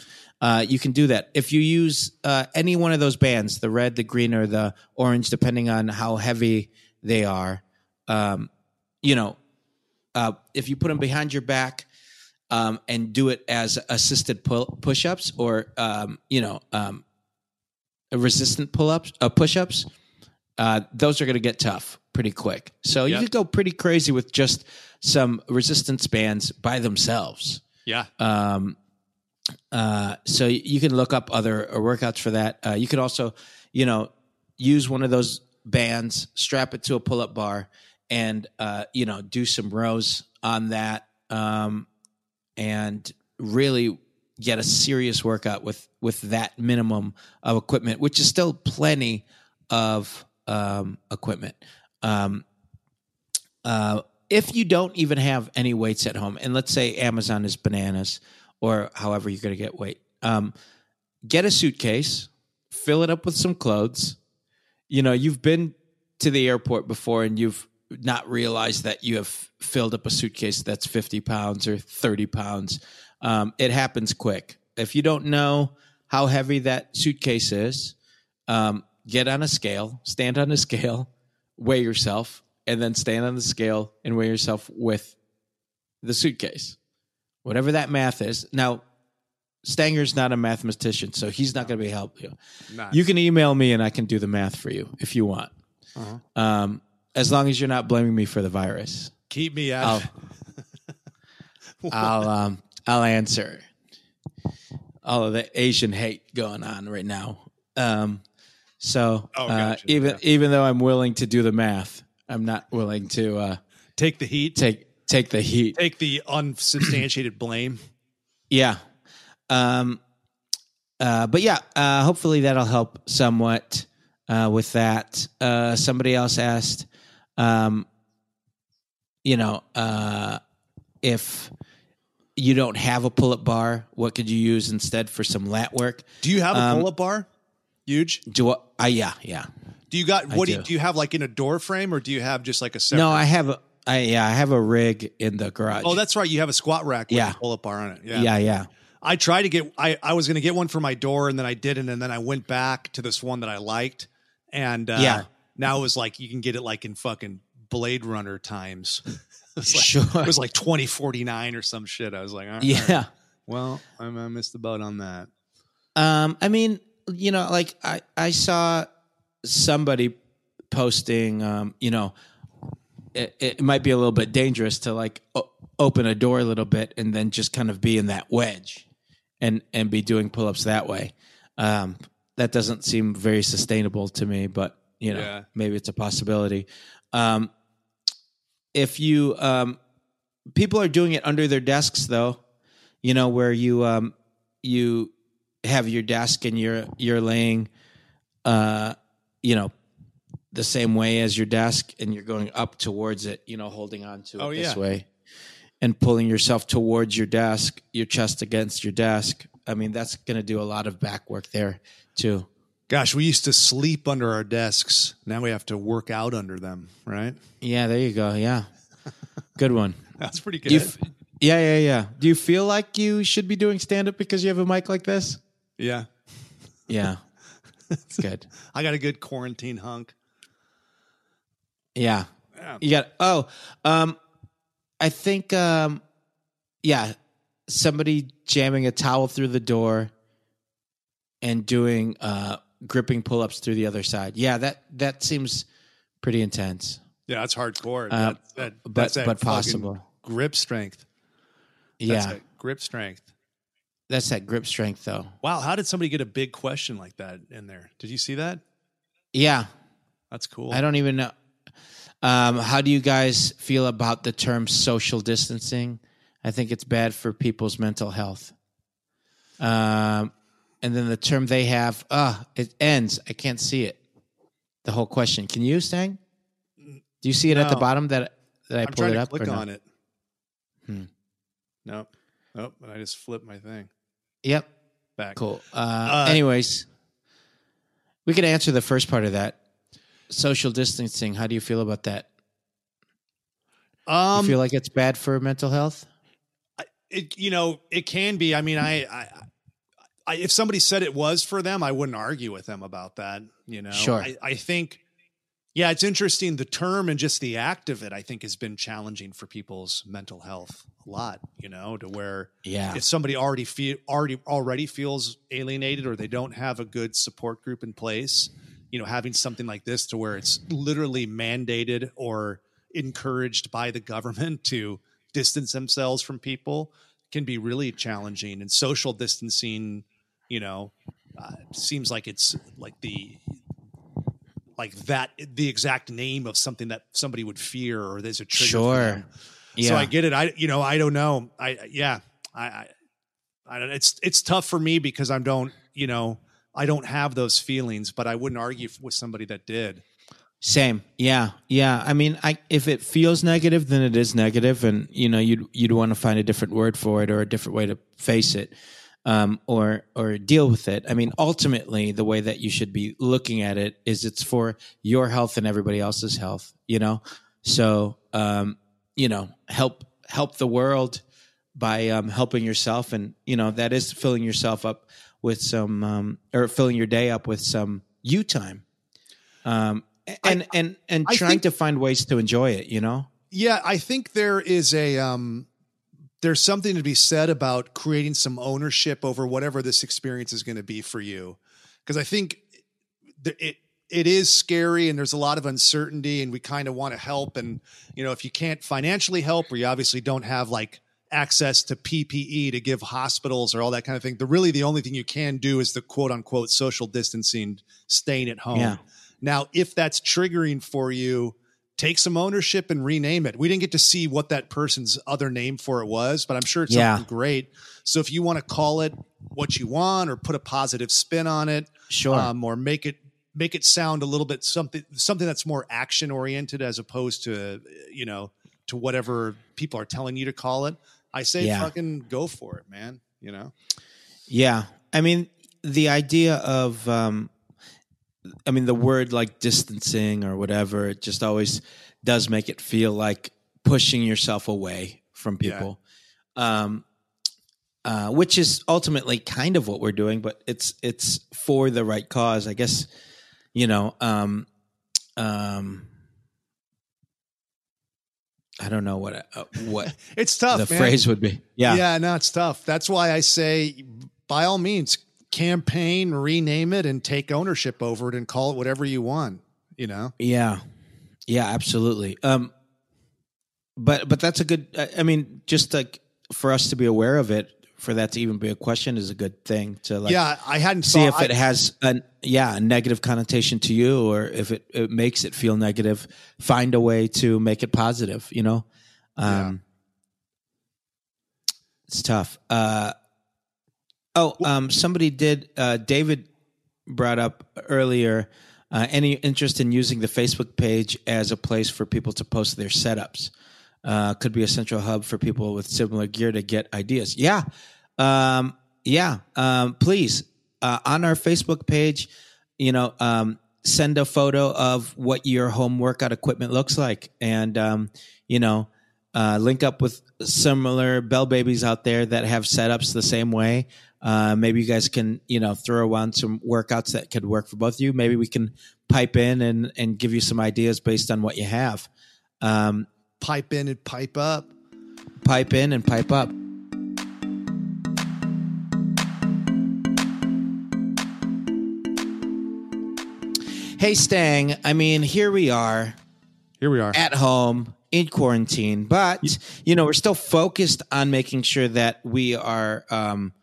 Uh, you can do that. If you use uh, any one of those bands, the red, the green, or the orange, depending on how heavy they are, um, you know, uh, if you put them behind your back um, and do it as assisted pull- push-ups or um, you know um, resistant pull-ups, uh, push-ups, uh, those are going to get tough pretty quick. So you Yep. could go pretty crazy with just some resistance bands by themselves. yeah. Um, uh, so you can look up other uh, workouts for that. Uh, you could also, you know, use one of those bands, strap it to a pull-up bar, and uh, you know, do some rows on that, um, and really get a serious workout with with that minimum of equipment, which is still plenty of um, equipment. Um, uh, if you don't even have any weights at home, and let's say Amazon is bananas, or however you're going to get weight, um, get a suitcase, fill it up with some clothes. You know, you've been to the airport before and you've not realized that you have filled up a suitcase that's 50 pounds or 30 pounds. Um, it happens quick. If you don't know how heavy that suitcase is, um, get on a scale, stand on a scale, weigh yourself, and then stand on the scale and weigh yourself with the suitcase. Whatever that math is. Now, Stanger's not a mathematician, so he's not going to be help you. Nice. You can email me and I can do the math for you if you want. Uh-huh. Um, as long as you're not blaming me for the virus, Keep me out. I'll I'll um, I'll answer all of the Asian hate going on right now. Um, so Oh, uh, even Yeah. even though I'm willing to do the math, I'm not willing to uh, Take the heat. take take the heat. Take the unsubstantiated blame. Yeah. Um, uh, but yeah, uh, hopefully that'll help somewhat uh, with that. Uh, somebody else asked, um, you know, uh, if you don't have a pull up bar, what could you use instead for some lat work? Do you have a Um, pull up bar? Euge. Do I? yeah, yeah. Do you got what do you, do. do you have like in a door frame or do you have just like a separate? No, I have a, I yeah, I have a rig in the garage. Oh, that's right. You have a squat rack with Yeah. a pull up bar on it. Yeah. yeah, yeah. I tried to get I, I was gonna get one for my door and then I didn't and then I went back to this one that I liked and uh, Yeah. now it was like you can get it like in fucking Blade Runner times. it, was like, Sure. it was like twenty forty nine or some shit. I was like, all right, Yeah. well, I, I missed the boat on that. Um, I mean, you know, like I, I saw somebody posting, um, you know, it, it might be a little bit dangerous to like o- open a door a little bit and then just kind of be in that wedge and, and be doing pull ups that way. Um, that doesn't seem very sustainable to me, but you know, Yeah. maybe it's a possibility. Um, if you, um, people are doing it under their desks though, you know, where you, um, you have your desk and you're you're laying uh you know the same way as your desk and you're going up towards it you know holding on to it Oh, this yeah. way and pulling yourself towards your desk your chest against your desk i mean that's going to do a lot of back work there too Gosh, we used to sleep under our desks. Now we have to work out under them, right? yeah there you go yeah good one That's pretty good. f- yeah yeah yeah do you feel like you should be doing stand up because you have a mic like this yeah. yeah it's good I got a good quarantine hunk. Yeah Yeah. You got oh, um, I think um, yeah, somebody jamming a towel through the door and doing uh, gripping pull ups through the other side. Yeah, that that seems pretty intense, Yeah, that's hardcore. Uh, That- that- but that's that but possible. grip strength. That's yeah, grip strength. that's that grip strength though. Wow, how did somebody get a big question like that in there? Did you see that? Yeah, That's cool. I don't even know. Um, how do you guys feel about the term social distancing? I think it's bad for people's mental health. Um, and then the term they have, ah, it ends. I can't see it. The whole question. Can you, Stang? Do you see it at the bottom that that I I'm pulled it up? click or no? on it. Hmm. Nope. Nope. I just flipped my thing Yep. back. Cool. Uh, Uh, anyways, we could answer the first part of that. Social distancing. How do you feel about that? Um, you feel like it's bad for mental health? it, you know, it can be. I mean, I, I, I, if somebody said it was for them, I wouldn't argue with them about that. You know, Sure. I, I think, yeah, it's interesting. The term and just the act of it, I think, has been challenging for people's mental health a lot. You know, to where Yeah. if somebody already feel already already feels alienated or they don't have a good support group in place, you know, having something like this to where it's literally mandated or encouraged by the government to distance themselves from people can be really challenging and social distancing you know uh, seems like it's like the like that the exact name of something that somebody would fear or there's a trigger Sure. Yeah. So I get it. I you know I don't know. I yeah. I I, I don't. It's it's tough for me because I don't you know I don't have those feelings, but I wouldn't argue with somebody that did. Same. Yeah. Yeah. I mean, I if it feels negative, then it is negative, and you know, you'd you'd want to find a different word for it or a different way to face it, um, or or deal with it. I mean, ultimately, the way that you should be looking at it is it's for your health and everybody else's health. You know, so um, you know, help help the world by um, helping yourself, and you know that is filling yourself up with some um, or filling your day up with some you time. Um, and and and I trying think- to find ways to enjoy it, you know. Yeah, I think there is a um there's something to be said about creating some ownership over whatever this experience is going to be for you. Because I think th- it it is scary and there's a lot of uncertainty and we kind of want to help and you know if you can't financially help or you obviously don't have like access to PPE to give hospitals or all that kind of thing the really the only thing you can do is the quote unquote social distancing staying at home Yeah. now if that's triggering for you take some ownership and rename it. We didn't get to see what that person's other name for it was, but I'm sure it's Yeah. something great. So if you want to call it what you want or put a positive spin on it, Sure. um, or make it make it sound a little bit something something that's more action oriented as opposed to you know to whatever people are telling you to call it. I say Yeah. fucking go for it, man. You know, Yeah. I mean, the idea of, um, I mean, the word like distancing or whatever, it just always does make it feel like pushing yourself away from Yeah. people. Um, uh, which is ultimately kind of what we're doing, but it's it's for the right cause, I guess. You know, um, um, I don't know what uh, what it's tough. the man. phrase would be. Yeah, yeah, no, it's tough. That's why I say, by all means, campaign, rename it, and take ownership over it, and call it whatever you want. You know, Yeah, yeah, absolutely. Um, but but that's a good. I- I mean, just like for us to be aware of it, for that to even be a question is a good thing to like. yeah, I hadn't See thought, if it I- has an yeah a negative connotation to you, or if it, it makes it feel negative. Find a way to make it positive. You know, um, it's tough. Uh, oh, um, somebody did. Uh, David brought up earlier. Uh, any interest in using the Facebook page as a place for people to post their setups? Uh, could be a central hub for people with similar gear to get ideas. Yeah, um, yeah. Um, please uh, on our Facebook page, you know, um, send a photo of what your home workout equipment looks like, and um, you know, uh, link up with similar bell babies out there that have setups the same way. Uh, maybe you guys can, you know, throw around some workouts that could work for both of you. Maybe we can pipe in and and give you some ideas based on what you have. Um, pipe in and pipe up. pipe in and pipe up. Hey, Stang. I mean, here we are Here we are. at home in quarantine, but you know we're still focused on making sure that we are um,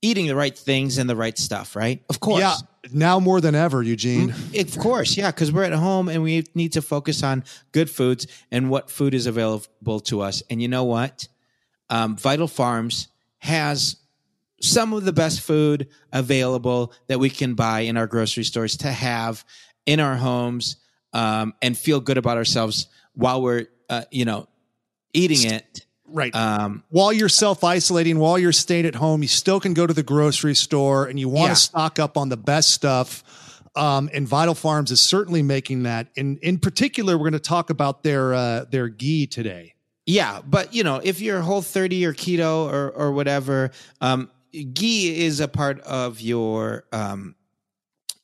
eating the right things and the right stuff. Right? Of course. Yeah, now more than ever, Eugene. Of course, yeah, because we're at home and we need to focus on good foods and what food is available to us. And you know what? Um, Vital Farms has some of the best food available that we can buy in our grocery stores to have in our homes um, and feel good about ourselves while we're, uh, you know, eating it. Right. Um, while you're self isolating, while you're staying at home, you still can go to the grocery store and you want Yeah. to stock up on the best stuff. Um, and Vital Farms is certainly making that. In in particular, we're going to talk about their uh, their ghee today. Yeah, but you know, if you're whole 30 or keto or or whatever, um ghee is a part of your um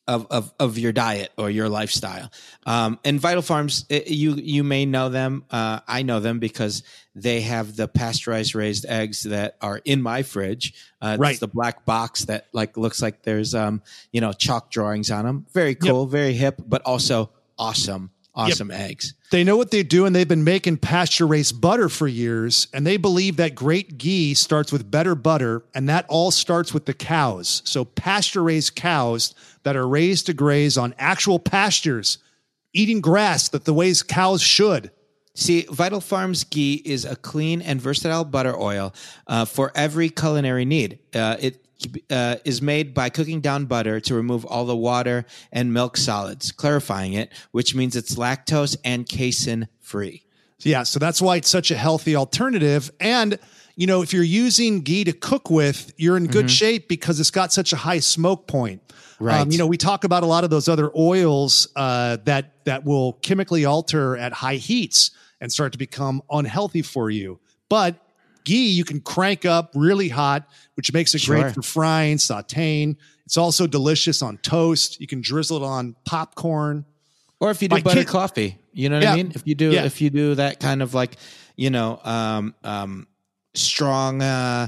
of, of, of your diet or your lifestyle. Um, and Vital Farms, eh, you you may know them. Uh, I know them because they have the pasteurized raised eggs that are in my fridge. Uh, it's Right. the black box that like looks like there's um you know chalk drawings on them. Very cool, very hip, but also awesome, awesome eggs. They know what they do, and they've been making pasture raised butter for years. And they believe that great ghee starts with better butter, and that all starts with the cows. So, pasture raised cows that are raised to graze on actual pastures, eating grass that the ways cows should. See, Vital Farms ghee is a clean and versatile butter oil uh, for every culinary need. Uh, it uh, is made by cooking down butter to remove all the water and milk solids, clarifying it, which means it's lactose and casein free. Yeah, so that's why it's such a healthy alternative. And, you know, if you're using ghee to cook with, you're in good shape because it's got such a high smoke point. Right. Um, you know, we talk about a lot of those other oils uh, that that will chemically alter at high heats and start to become unhealthy for you. But ghee you can crank up really hot, which makes it Sure. great for frying, sautéing. It's also delicious on toast. You can drizzle it on popcorn. Or if you do My butter kid- coffee, you know what Yeah. I mean? If you do, Yeah. if you do that kind of like, you know, um, um, strong, uh,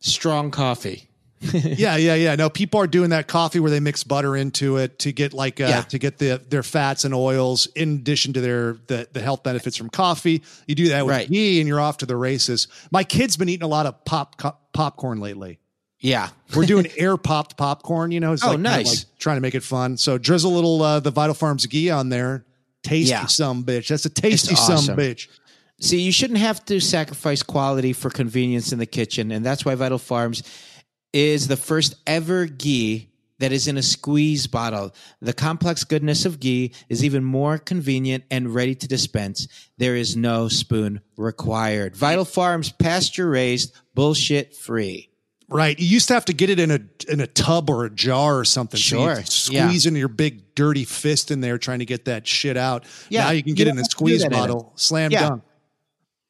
strong coffee. yeah, yeah, yeah. No, people are doing that coffee where they mix butter into it to get like uh, Yeah. to get the their fats and oils in addition to their the, the health benefits from coffee. You do that with Right. ghee and you're off to the races. My kid's been eating a lot of pop co- popcorn lately. Yeah. We're doing air popped popcorn, you know. It's Oh, like, nice. like trying to make it fun. So drizzle a little uh, the Vital Farms ghee on there. tasty Yeah. some bitch. That's a tasty some bitch. See, you shouldn't have to sacrifice quality for convenience in the kitchen, and that's why Vital Farms is the first ever ghee that is in a squeeze bottle. The complex goodness of ghee is even more convenient and ready to dispense. There is no spoon required. Vital Farms pasture raised, bullshit free. Right. You used to have to get it in a in a tub or a jar or something. So Sure. you'd squeeze in your big dirty fist in there trying to get that shit out. Yeah, Now you can you get it in a have to do squeeze that in it. bottle. Slam Yeah. dunk.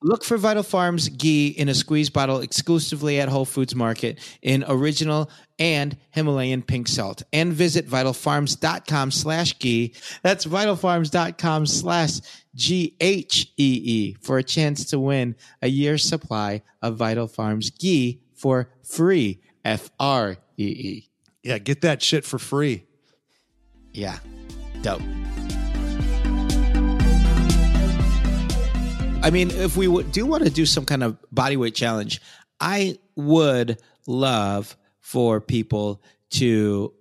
Look for Vital Farms ghee in a squeeze bottle exclusively at Whole Foods Market in original and Himalayan pink salt. And visit vitalfarms.com slash ghee. That's vitalfarms.com slash G-H-E-E for a chance to win a year's supply of Vital Farms ghee for free. F-R-E-E. Yeah, get that shit for free. Yeah. Dope. I mean, if we w- do want to do some kind of body weight challenge, I would love for people to.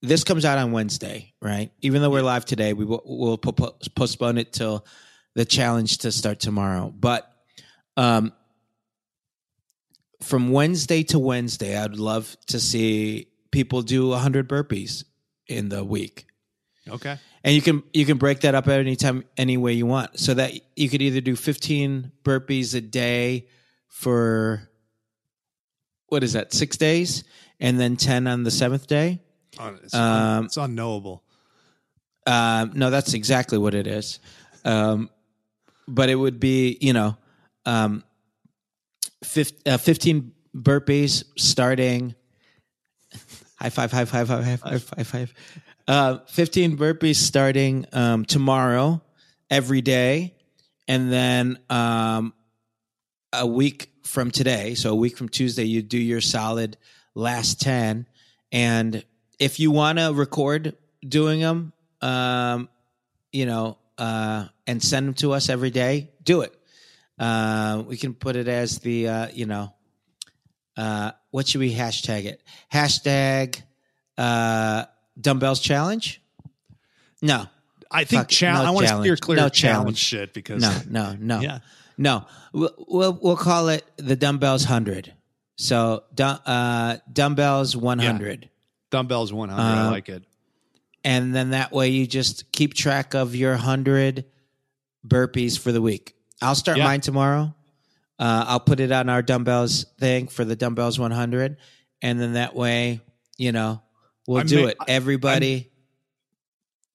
This comes out on Wednesday, right? Even though we're live today, we will we'll po- po- postpone it till the challenge to start tomorrow. But um, from Wednesday to Wednesday, I'd love to see people do 100 burpees in the week Okay. and you can you can break that up at any time any way you want so that you could either do 15 burpees a day for what is that six days and then 10 on the seventh day It's, Um, it's unknowable. um, no that's exactly what it is um, but it would be you know um, fif- uh, 15 burpees starting high five high five high five high five, high five. Uh, 15 burpees starting um, tomorrow every day and then um, a week from today so a week from tuesday you do your solid last 10 and if you want to record doing them um, you know uh, and send them to us every day do it. Uh, we can put it as the uh, you know uh, what should we hashtag it? Hashtag uh, dumbbells challenge? No. I think fuck chal- No I want to steer clear No of challenge challenge. shit because no no no. Yeah. no. We'll, we'll we'll call it the dumbbells 100 so uh, dumbbells 100 Dumbbells 100. I Uh, like it. and then that way you just keep track of your 100 burpees for the week. I'll start Yeah. mine tomorrow. Uh, i'll put it on our dumbbells thing for the dumbbells 100 and then that way you know we'll I do may- it everybody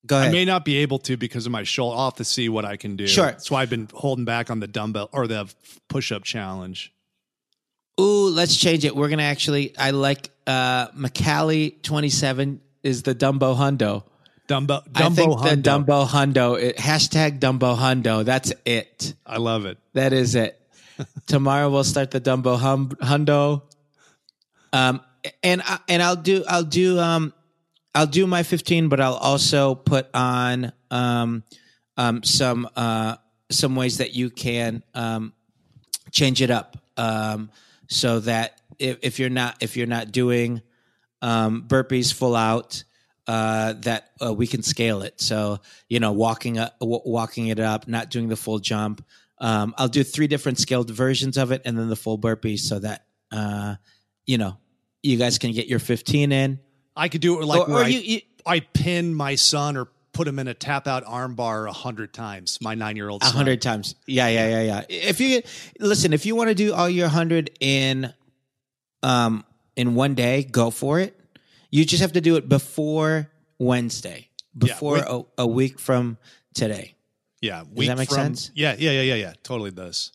go ahead. I may not be able to because of my shoulder. I'll have to see what I can do. Sure. That's why I've been holding back on the dumbbell or the push up challenge. Ooh, let's change it. We're gonna actually. I like uh McCallie twenty seven is the Dumbo Hundo. Dumbo, Dumbo I think Hundo. the Dumbo Hundo. It, hashtag Dumbo Hundo. That's it. I love it. That is it. Tomorrow we'll start the Dumbo hum, Hundo. Um, and I, and I'll do I'll do um I'll do my fifteen, but I'll also put on um um some uh some ways that you can um change it up um so that if, if you're not if you're not doing um burpees full out uh that uh, we can scale it. So you know walking up w- walking it up not doing the full jump um i'll do three different scaled versions of it and then the full burpees so that uh you know you guys can get your 15 in I could do it like or, where or I, you, you I pin my son or put him in a tap out arm bar a hundred times. My nine year old A hundred times. Yeah, yeah, yeah, yeah. If you listen, if you want to do all your hundred in um in one day, go for it. You just have to do it before Wednesday, before wait. a, a week from today. Yeah. Week that make from- sense? Yeah. Yeah. Yeah. Yeah. Yeah. Totally does.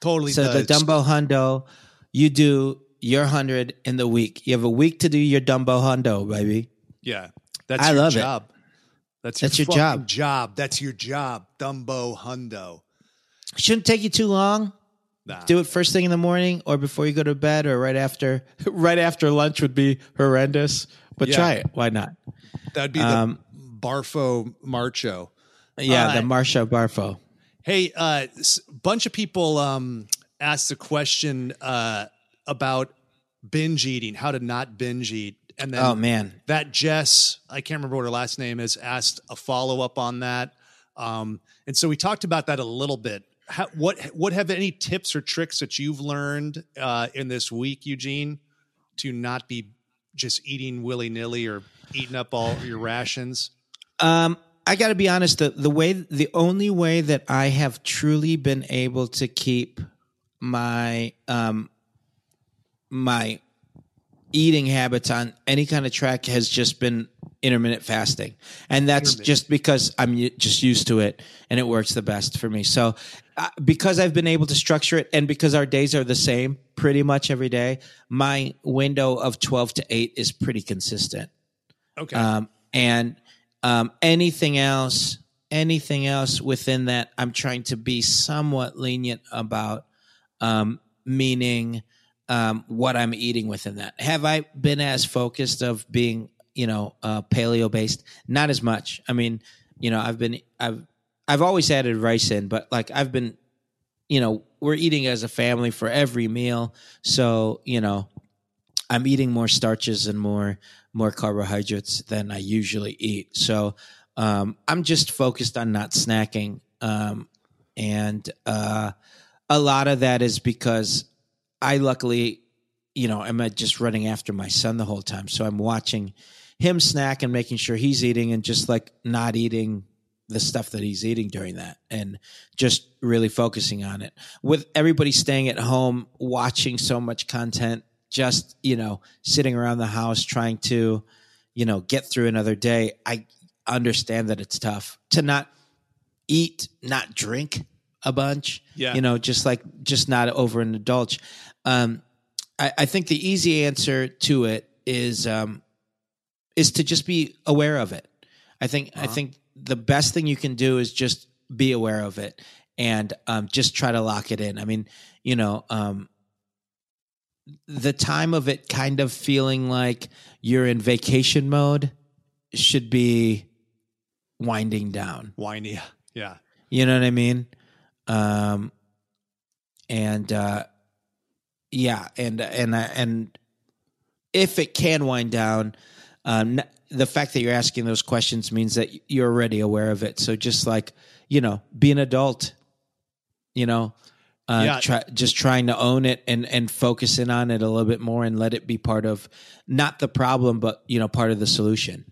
Totally So does. the Dumbo Hundo, you do your hundred in the week. You have a week to do your Dumbo Hundo, baby. Yeah. That's I your love it. job. That's, That's your fucking job. job. That's your job. Dumbo Hundo. Shouldn't take you too long. Nah. Do it first thing in the morning, or before you go to bed, or right after. right after lunch would be horrendous, but Yeah. try it. Why not? That'd be the Um, Barfo Marcho. Yeah, Uh, the Marsha Barfo. Hey, a uh, bunch of people um, asked a question uh, about binge eating, how to not binge eat. And then Oh man, that Jess, I can't remember what her last name is, asked a follow up on that. Um, and so we talked about that a little bit. How, what what have any tips or tricks that you've learned uh, in this week, Eugene, to not be just eating willy nilly or eating up all your rations? Um, I got to be honest. The the way the only way that I have truly been able to keep my um my eating habits on any kind of track has just been intermittent fasting. And that's just because i'm just used to it and it works the best for me. So uh, because i've been able to structure it and because our days are the same pretty much every day my window of 12 to 8 is pretty consistent. Okay. um, and um, anything else anything else within that i'm trying to be somewhat lenient about um, meaning um, what i'm eating within that. Have i been as focused of being you know uh, paleo based not as much. I mean you know i've been i've i've always added rice in but like i've been you know we're eating as a family for every meal. So you know i'm eating more starches and more more carbohydrates than i usually eat. So um, i'm just focused on not snacking. Um, and uh, a lot of that is because i luckily you know i'm just running after my son the whole time. So i'm watching him snack and making sure he's eating and just like not eating the stuff that he's eating during that and just really focusing on it. With everybody staying at home watching so much content just you know sitting around the house trying to you know get through another day i understand that it's tough to not eat not drink a bunch Yeah. you know just like just not over indulge um I, I think the easy answer to it is um is to just be aware of it i think i Uh-huh. think the best thing you can do is just be aware of it and um, just try to lock it in i mean you know um, the time of it kind of feeling like you're in vacation mode should be winding down Winding, Yeah. you know what I mean? Um, and uh, yeah, and and uh, and if it can wind down, um, the fact that you're asking those questions means that you're already aware of it. So just like you know, be an adult. You know, uh, Yeah. try, just trying to own it and and focus in on it a little bit more and let it be part of not the problem, but you know, part of the solution.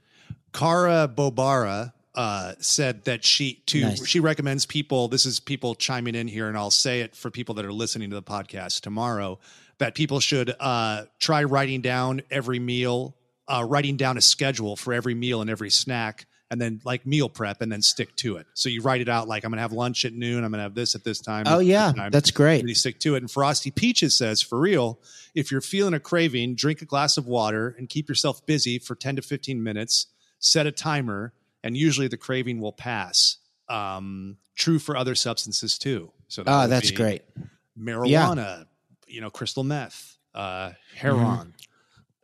Cara Bobara uh, said that she too Nice. she recommends people. This is people chiming in here, and I'll say it for people that are listening to the podcast tomorrow. That people should uh, try writing down every meal, uh, writing down a schedule for every meal and every snack, and then like meal prep, and then stick to it. So you write it out like I'm going to have lunch at noon. I'm going to have this at this time. Oh yeah, time. that's great. stick to it. And Frosty Peaches says, for real, if you're feeling a craving, drink a glass of water and keep yourself busy for 10 to 15 minutes. Set a timer, and usually the craving will pass. Um, true for other substances too. So that Oh, that's great. Marijuana, you know, crystal meth, uh, heroin,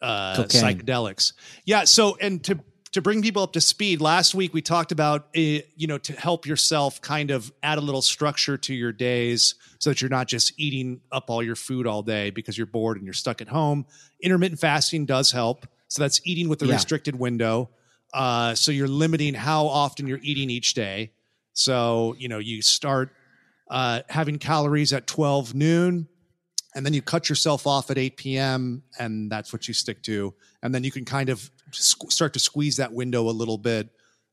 uh, Mm-hmm. Cocaine. psychedelics. Yeah. So, and to to bring people up to speed, last week we talked about uh, you know to help yourself kind of add a little structure to your days so that you're not just eating up all your food all day because you're bored and you're stuck at home. Intermittent fasting does help. So that's eating with a Yeah. restricted window. Uh, so you're limiting how often you're eating each day. So you know you start uh, having calories at 12 noon and then you cut yourself off at 8 p.m. and that's what you stick to. And then you can kind of squ- start to squeeze that window a little bit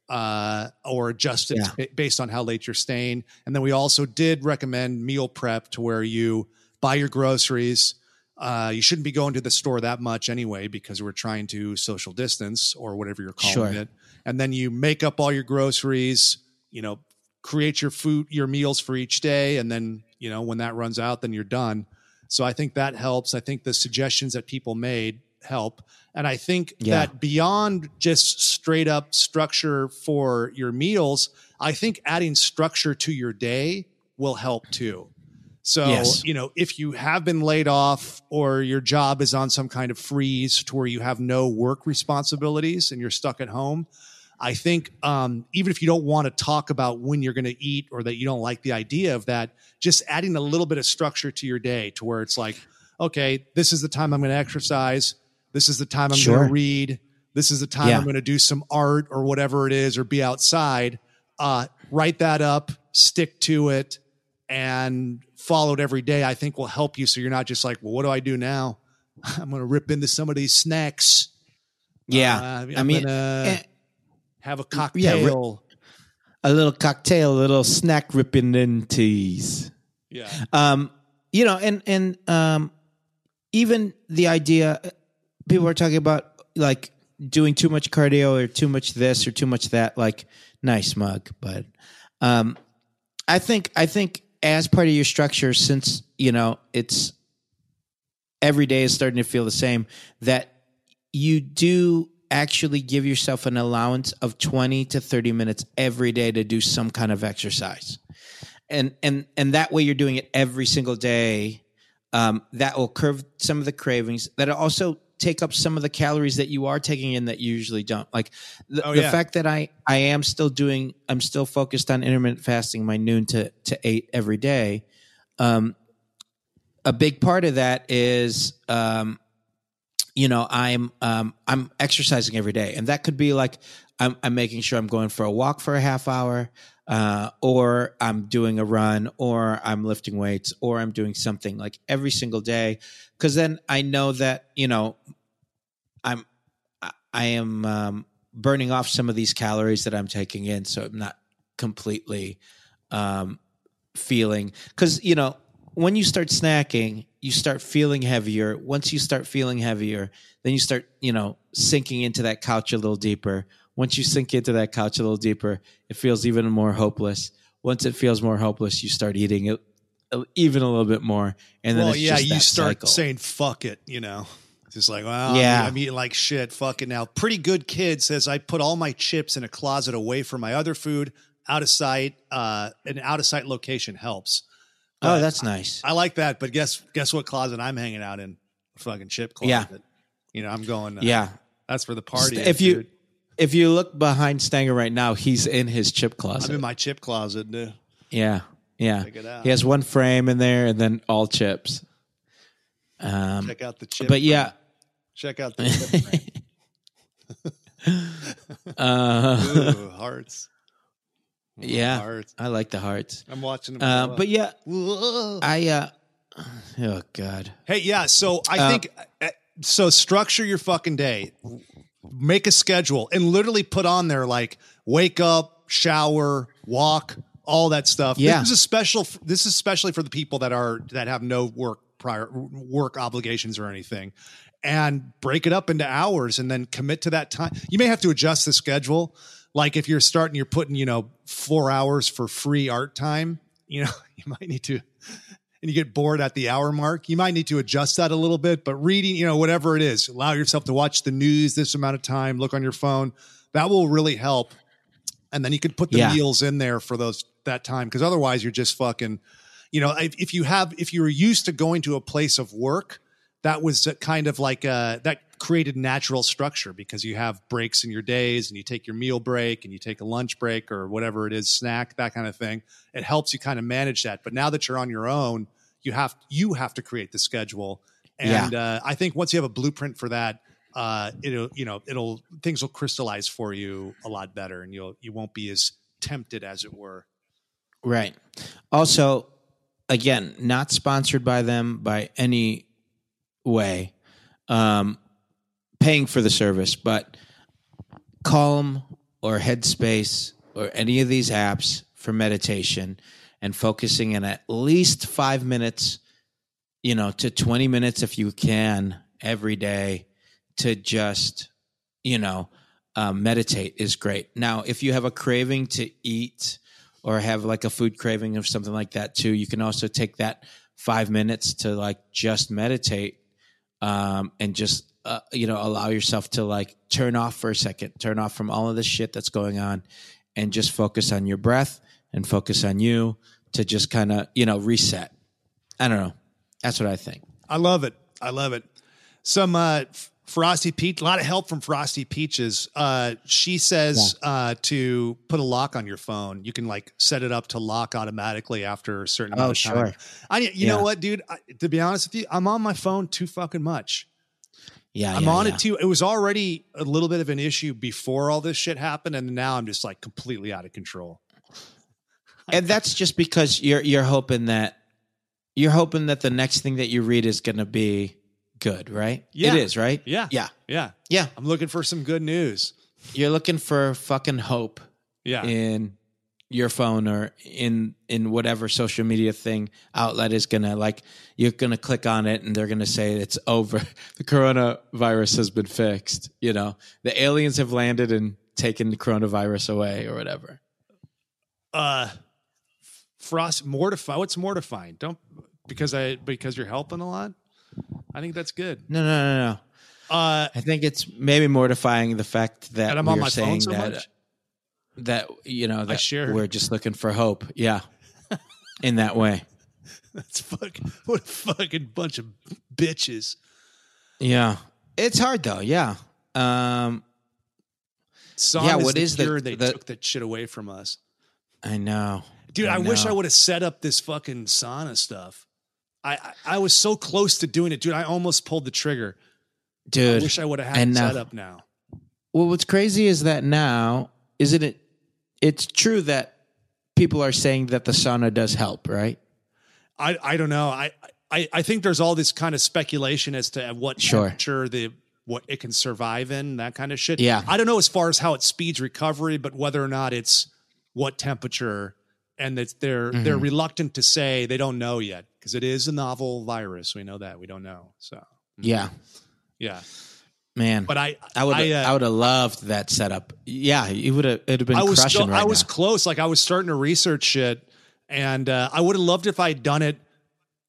uh, or adjust it Yeah. based on how late you're staying. And then we also did recommend meal prep to where you buy your groceries. Uh, you shouldn't be going to the store that much anyway because we're trying to social distance or whatever you're calling Sure. it. And then you make up all your groceries, you know, create your food, your meals for each day. And then, you know, when that runs out, then you're done. So I think that helps. I think the suggestions that people made help. And I think Yeah. that beyond just straight up structure for your meals, I think adding structure to your day will help too. So, Yes. you know, if you have been laid off or your job is on some kind of freeze to where you have no work responsibilities and you're stuck at home, I think um, even if you don't want to talk about when you're going to eat or that you don't like the idea of that, just adding a little bit of structure to your day to where it's like, okay, this is the time I'm going to exercise. This is the time I'm Sure. going to read. This is the time Yeah. I'm going to do some art or whatever it is or be outside. uh, write that up, stick to it, and follow it every day. I think will help you. So you're not just like, well, what do I do now? I'm going to rip into some of these snacks. Yeah, Uh, I mean, eh, have a yeah, cocktail. a little cocktail, a little snack ripping in teas. Yeah. Um, you know, and and um, even the idea people are talking about like doing too much cardio or too much this or too much that. Like, nice mug, but um, I think I think as part of your structure, since you know it's every day is starting to feel the same, that you do actually give yourself an allowance of 20 to 30 minutes every day to do some kind of exercise. And and and that way you're doing it every single day. Um, that will curb some of the cravings. That'll also take up some of the calories that you are taking in that you usually don't. Like the, Oh, the fact that i i am still doing i'm still focused on intermittent fasting my noon to to eight every day um a big part of that is um you know i'm um i'm exercising every day. And that could be like i'm i'm making sure i'm going for a walk for a half hour uh or i'm doing a run or i'm lifting weights or i'm doing something like every single day cuz then i know that you know i'm I- am um burning off some of these calories that i'm taking in so i'm not completely um feeling cuz you know when you start snacking, you start feeling heavier. Once you start feeling heavier, then you start, you know, sinking into that couch a little deeper. Once you sink into that couch a little deeper, it feels even more hopeless. Once it feels more hopeless, you start eating it uh, even a little bit more, and then well, it's yeah, just you start cycle. saying "fuck it," you know. Just like, well, Yeah. I'm, eating like shit. Fuck it now. Pretty good kid says I put all my chips in a closet away from my other food, out of sight. Uh, an out of sight location helps. "Oh, that's nice." I like that. But guess guess what closet I'm hanging out in? A fucking chip closet. Yeah. You know, I'm going. Uh, yeah, that's for the party. if you dude. If you look behind Stanger right now, he's in his chip closet. I'm in my chip closet, dude. yeah, yeah. Check it out. He has one frame in there, and then all chips. Um, Check out the chip. but yeah, Check out the chip. frame. uh, Ooh, hearts. yeah, Hearts. I like the hearts. I'm watching them. Uh, but yeah, Whoa. I uh oh god. Hey, yeah. So I Uh, think uh, so. Structure your fucking day. Make a schedule and literally put on there like wake up, shower, walk, all that stuff. Yeah. This is a special. This is especially for the people that are that have no work prior work obligations or anything, and break it up into hours and then commit to that time. You may have to adjust the schedule. Like if you're starting, you're putting you know four hours for free art time. You know you might need to and you get bored at the hour mark, you might need to adjust that a little bit. But reading, you know, whatever it is, allow yourself to watch the news this amount of time, look on your phone. That will really help. And then you can put the Yeah. meals in there for those that time because otherwise you're just fucking, you know, if, if you have if you're used to going to a place of work, that was kind of like uh that created natural structure because you have breaks in your days and you take your meal break and you take a lunch break or whatever it is snack that kind of thing it helps you kind of manage that but now that you're on your own you have you have to create the schedule and uh, i think once you have a blueprint for that uh, it'll you know it'll things will crystallize for you a lot better and you'll you won't be as tempted as it were Right. Also, again, not sponsored by them by any way. Um paying for the service, but Calm or Headspace or any of these apps for meditation and focusing in at least 5 minutes, you know, to 20 minutes if you can every day to just, you know, um, meditate is great. Now, if you have a craving to eat or have like a food craving or something like that too, you can also take that five minutes to like just meditate um, and just uh, you know allow yourself to like turn off for a second, turn off from all of the shit that's going on, and just focus on your breath and focus on you to just kind of you know reset. I don't know. That's what I think. I love it. I love it. Some uh, Frosty Peach, a lot of help from Frosty Peaches. Uh, she says uh, to put a lock on your phone. You can like set it up to lock automatically after a certain amount Oh, of time. sure. I, you Yeah. know what, dude? I, to be honest with you, I'm on my phone too fucking much. Yeah, I'm yeah, on yeah. it too. It was already a little bit of an issue before all this shit happened, and now I'm just like completely out of control. And that's just because you're you're hoping that you're hoping that the next thing that you read is going to be good, right? Yeah. It is, right? Yeah. Yeah. Yeah. Yeah. I'm looking for some good news. You're looking for fucking hope Yeah. in your phone or in in whatever social media thing outlet is gonna like you're gonna click on it and they're gonna say it's over the coronavirus has been fixed you know the aliens have landed and taken the coronavirus away or whatever uh frost mortify what's mortifying. Don't because i because you're helping a lot? I think that's good. No no no no. Uh i think it's maybe mortifying the fact that and i'm on my phone saying so that much? that you know that we're just looking for hope. Yeah. In that way. That's fucking what a fucking bunch of bitches. Yeah. It's hard though. Yeah. Um Son Yeah, is what the is the- they the- took that shit away from us. I know dude i, wish i would have set up this fucking sauna stuff I, I i was so close to doing it dude i almost pulled the trigger dude i wish i would have had and it now- set up now Well, what's crazy is that now, isn't it? It's true that people are saying that the sauna does help, right? I, I don't know. I, I I think there's all this kind of speculation as to what Sure. temperature the what it can survive in, that kind of shit. Yeah. I don't know as far as how it speeds recovery, but whether or not it's what temperature, and that they're Mm-hmm. they're reluctant to say they don't know yet because it is a novel virus. We know that we don't know. So Yeah, yeah, man. but I I would I, uh, I would have loved that setup. Yeah, you would have. It'd have been I was crushing go- right I was now. close. Like I was starting to research shit, and uh, I would have loved if I'd done it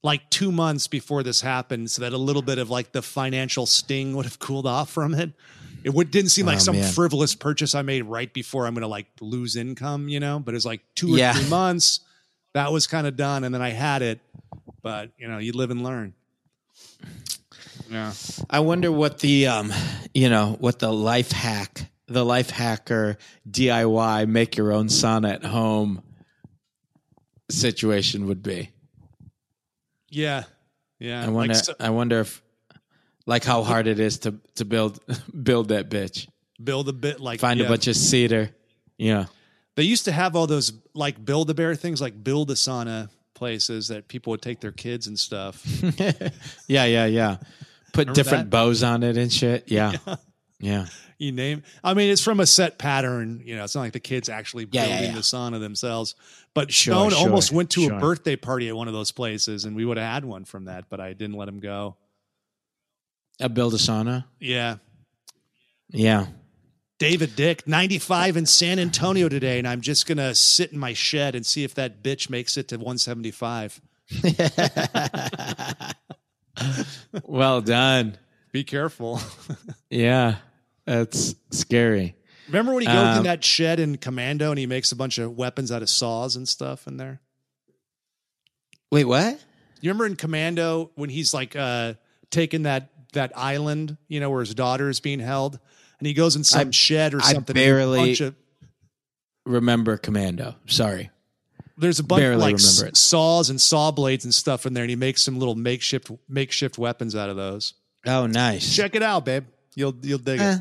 like two months before this happened, so that a little bit of like the financial sting would have cooled off from it. It would, didn't seem like Oh, some man. frivolous purchase I made right before I'm going to like lose income, you know. But it's like two or Yeah. three months. That was kind of done, and then I had it. But you know, you live and learn. Yeah. I wonder what the um, you know, what the life hack, the life hacker DIY make your own sauna at home situation would be. Yeah. Yeah. I wonder. Like, so- I wonder if, like, how hard it is to to build build that bitch. build a bit like Find yeah. a bunch of cedar. Yeah. They used to have all those like build a bear things, like build a sauna places that people would take their kids and stuff. yeah, yeah, yeah. Put Remember different that? bows on it and shit. Yeah. Yeah. you name. I mean, it's from a set pattern. You know, it's not like the kids actually Yeah, building yeah, yeah. the sauna themselves. But Sure, Stone sure, almost went to sure. a birthday party at one of those places, and we would have had one from that, but I didn't let him go. A build a sauna. Yeah. Yeah. David Dick, 95 in San Antonio today, and I'm just going to sit in my shed and see if that bitch makes it to 175. well done. Be careful. Yeah. That's scary. Remember when he goes in Um, that shed in Commando and he makes a bunch of weapons out of saws and stuff in there? Wait, what? You remember in Commando when he's like uh taking that that island, you know, where his daughter is being held, and he goes in some I- shed or I something. and there's a barely- bunch of- Remember Commando. Sorry. there's a bunch of like s- saws and saw blades and stuff in there, and he makes some little makeshift makeshift weapons out of those. Oh, nice. Check it out, babe. You'll you'll dig Uh, it.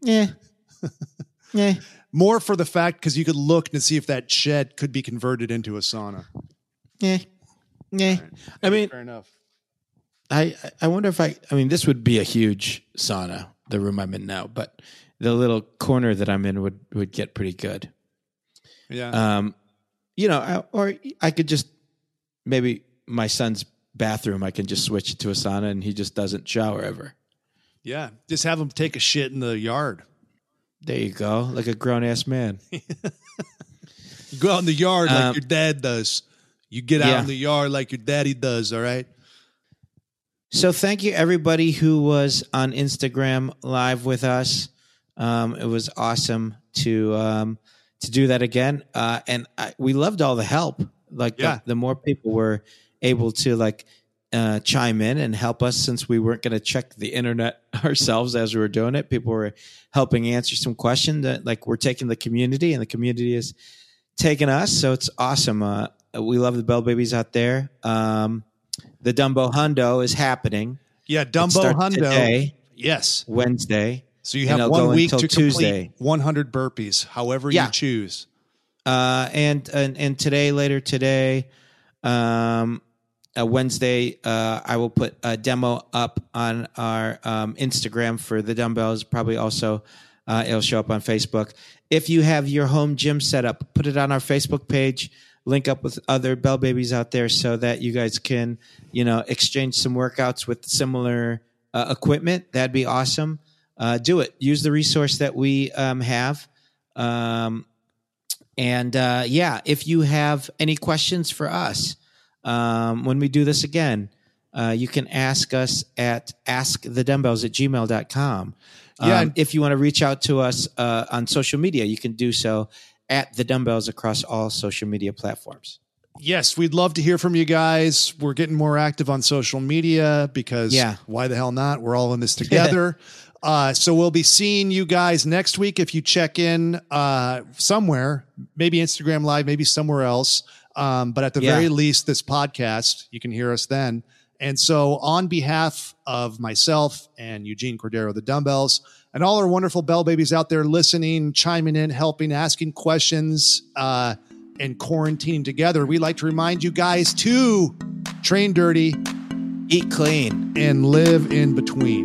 yeah. yeah. More for the fact because you could look and see if that shed could be converted into a sauna. Yeah. Yeah. I mean, Fair enough. I I wonder if I I mean this would be a huge sauna, the room I'm in now, but the little corner that I'm in would would get pretty good. Yeah. Um, you know, I, or I could just maybe my son's bathroom. I can just switch it to a sauna, and he just doesn't shower ever. yeah. Just have him take a shit in the yard. There you go, like a grown ass man. You go out in the yard like Um, your dad does. You get out yeah. in the yard like your daddy does, all right? So thank you everybody who was on Instagram live with us. Um, it was awesome to um, to do that again, uh, and I, we loved all the help. Like Yeah. the, the more people were able to like uh, chime in and help us, since we weren't going to check the internet ourselves as we were doing it, people were helping answer some questions. That like we're taking the community, and the community is taking us. So it's awesome. Uh, we love the Bell Babies out there. Um, the Dumbo Hundo is happening. Yeah, Dumbo Hundo. Today, Yes. Wednesday. So you have one week until to Tuesday. complete 100 burpees, however Yeah. you choose. Uh, and, and and today, later today, um, uh, Wednesday, uh, I will put a demo up on our um, Instagram for the dumbbells. Probably also uh, it'll show up on Facebook. If you have your home gym set up, put it on our Facebook page. Link up with other bell babies out there so that you guys can, you know, exchange some workouts with similar uh, equipment. That'd be awesome. Uh, do it. Use the resource that we um, have. Um, and uh, yeah, if you have any questions for us um, when we do this again, uh, you can ask us at askthedumbbells at gmail.com. Um, Yeah. if you want to reach out to us uh, on social media, you can do so at the dumbbells across all social media platforms. Yes, we'd love to hear from you guys. We're getting more active on social media because Yeah. why the hell not? We're all in this together. uh, so we'll be seeing you guys next week if you check in uh, somewhere, maybe Instagram Live, maybe somewhere else. Um, but at the Yeah. very least, this podcast, you can hear us then. And so, on behalf of myself and Eugene Cordero, the dumbbells, and all our wonderful bell babies out there listening, chiming in, helping, asking questions, uh, and quarantining together, we like to remind you guys to train dirty Eat clean. and live in between.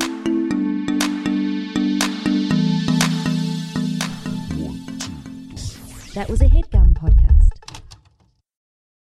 That was a HeadGum podcast.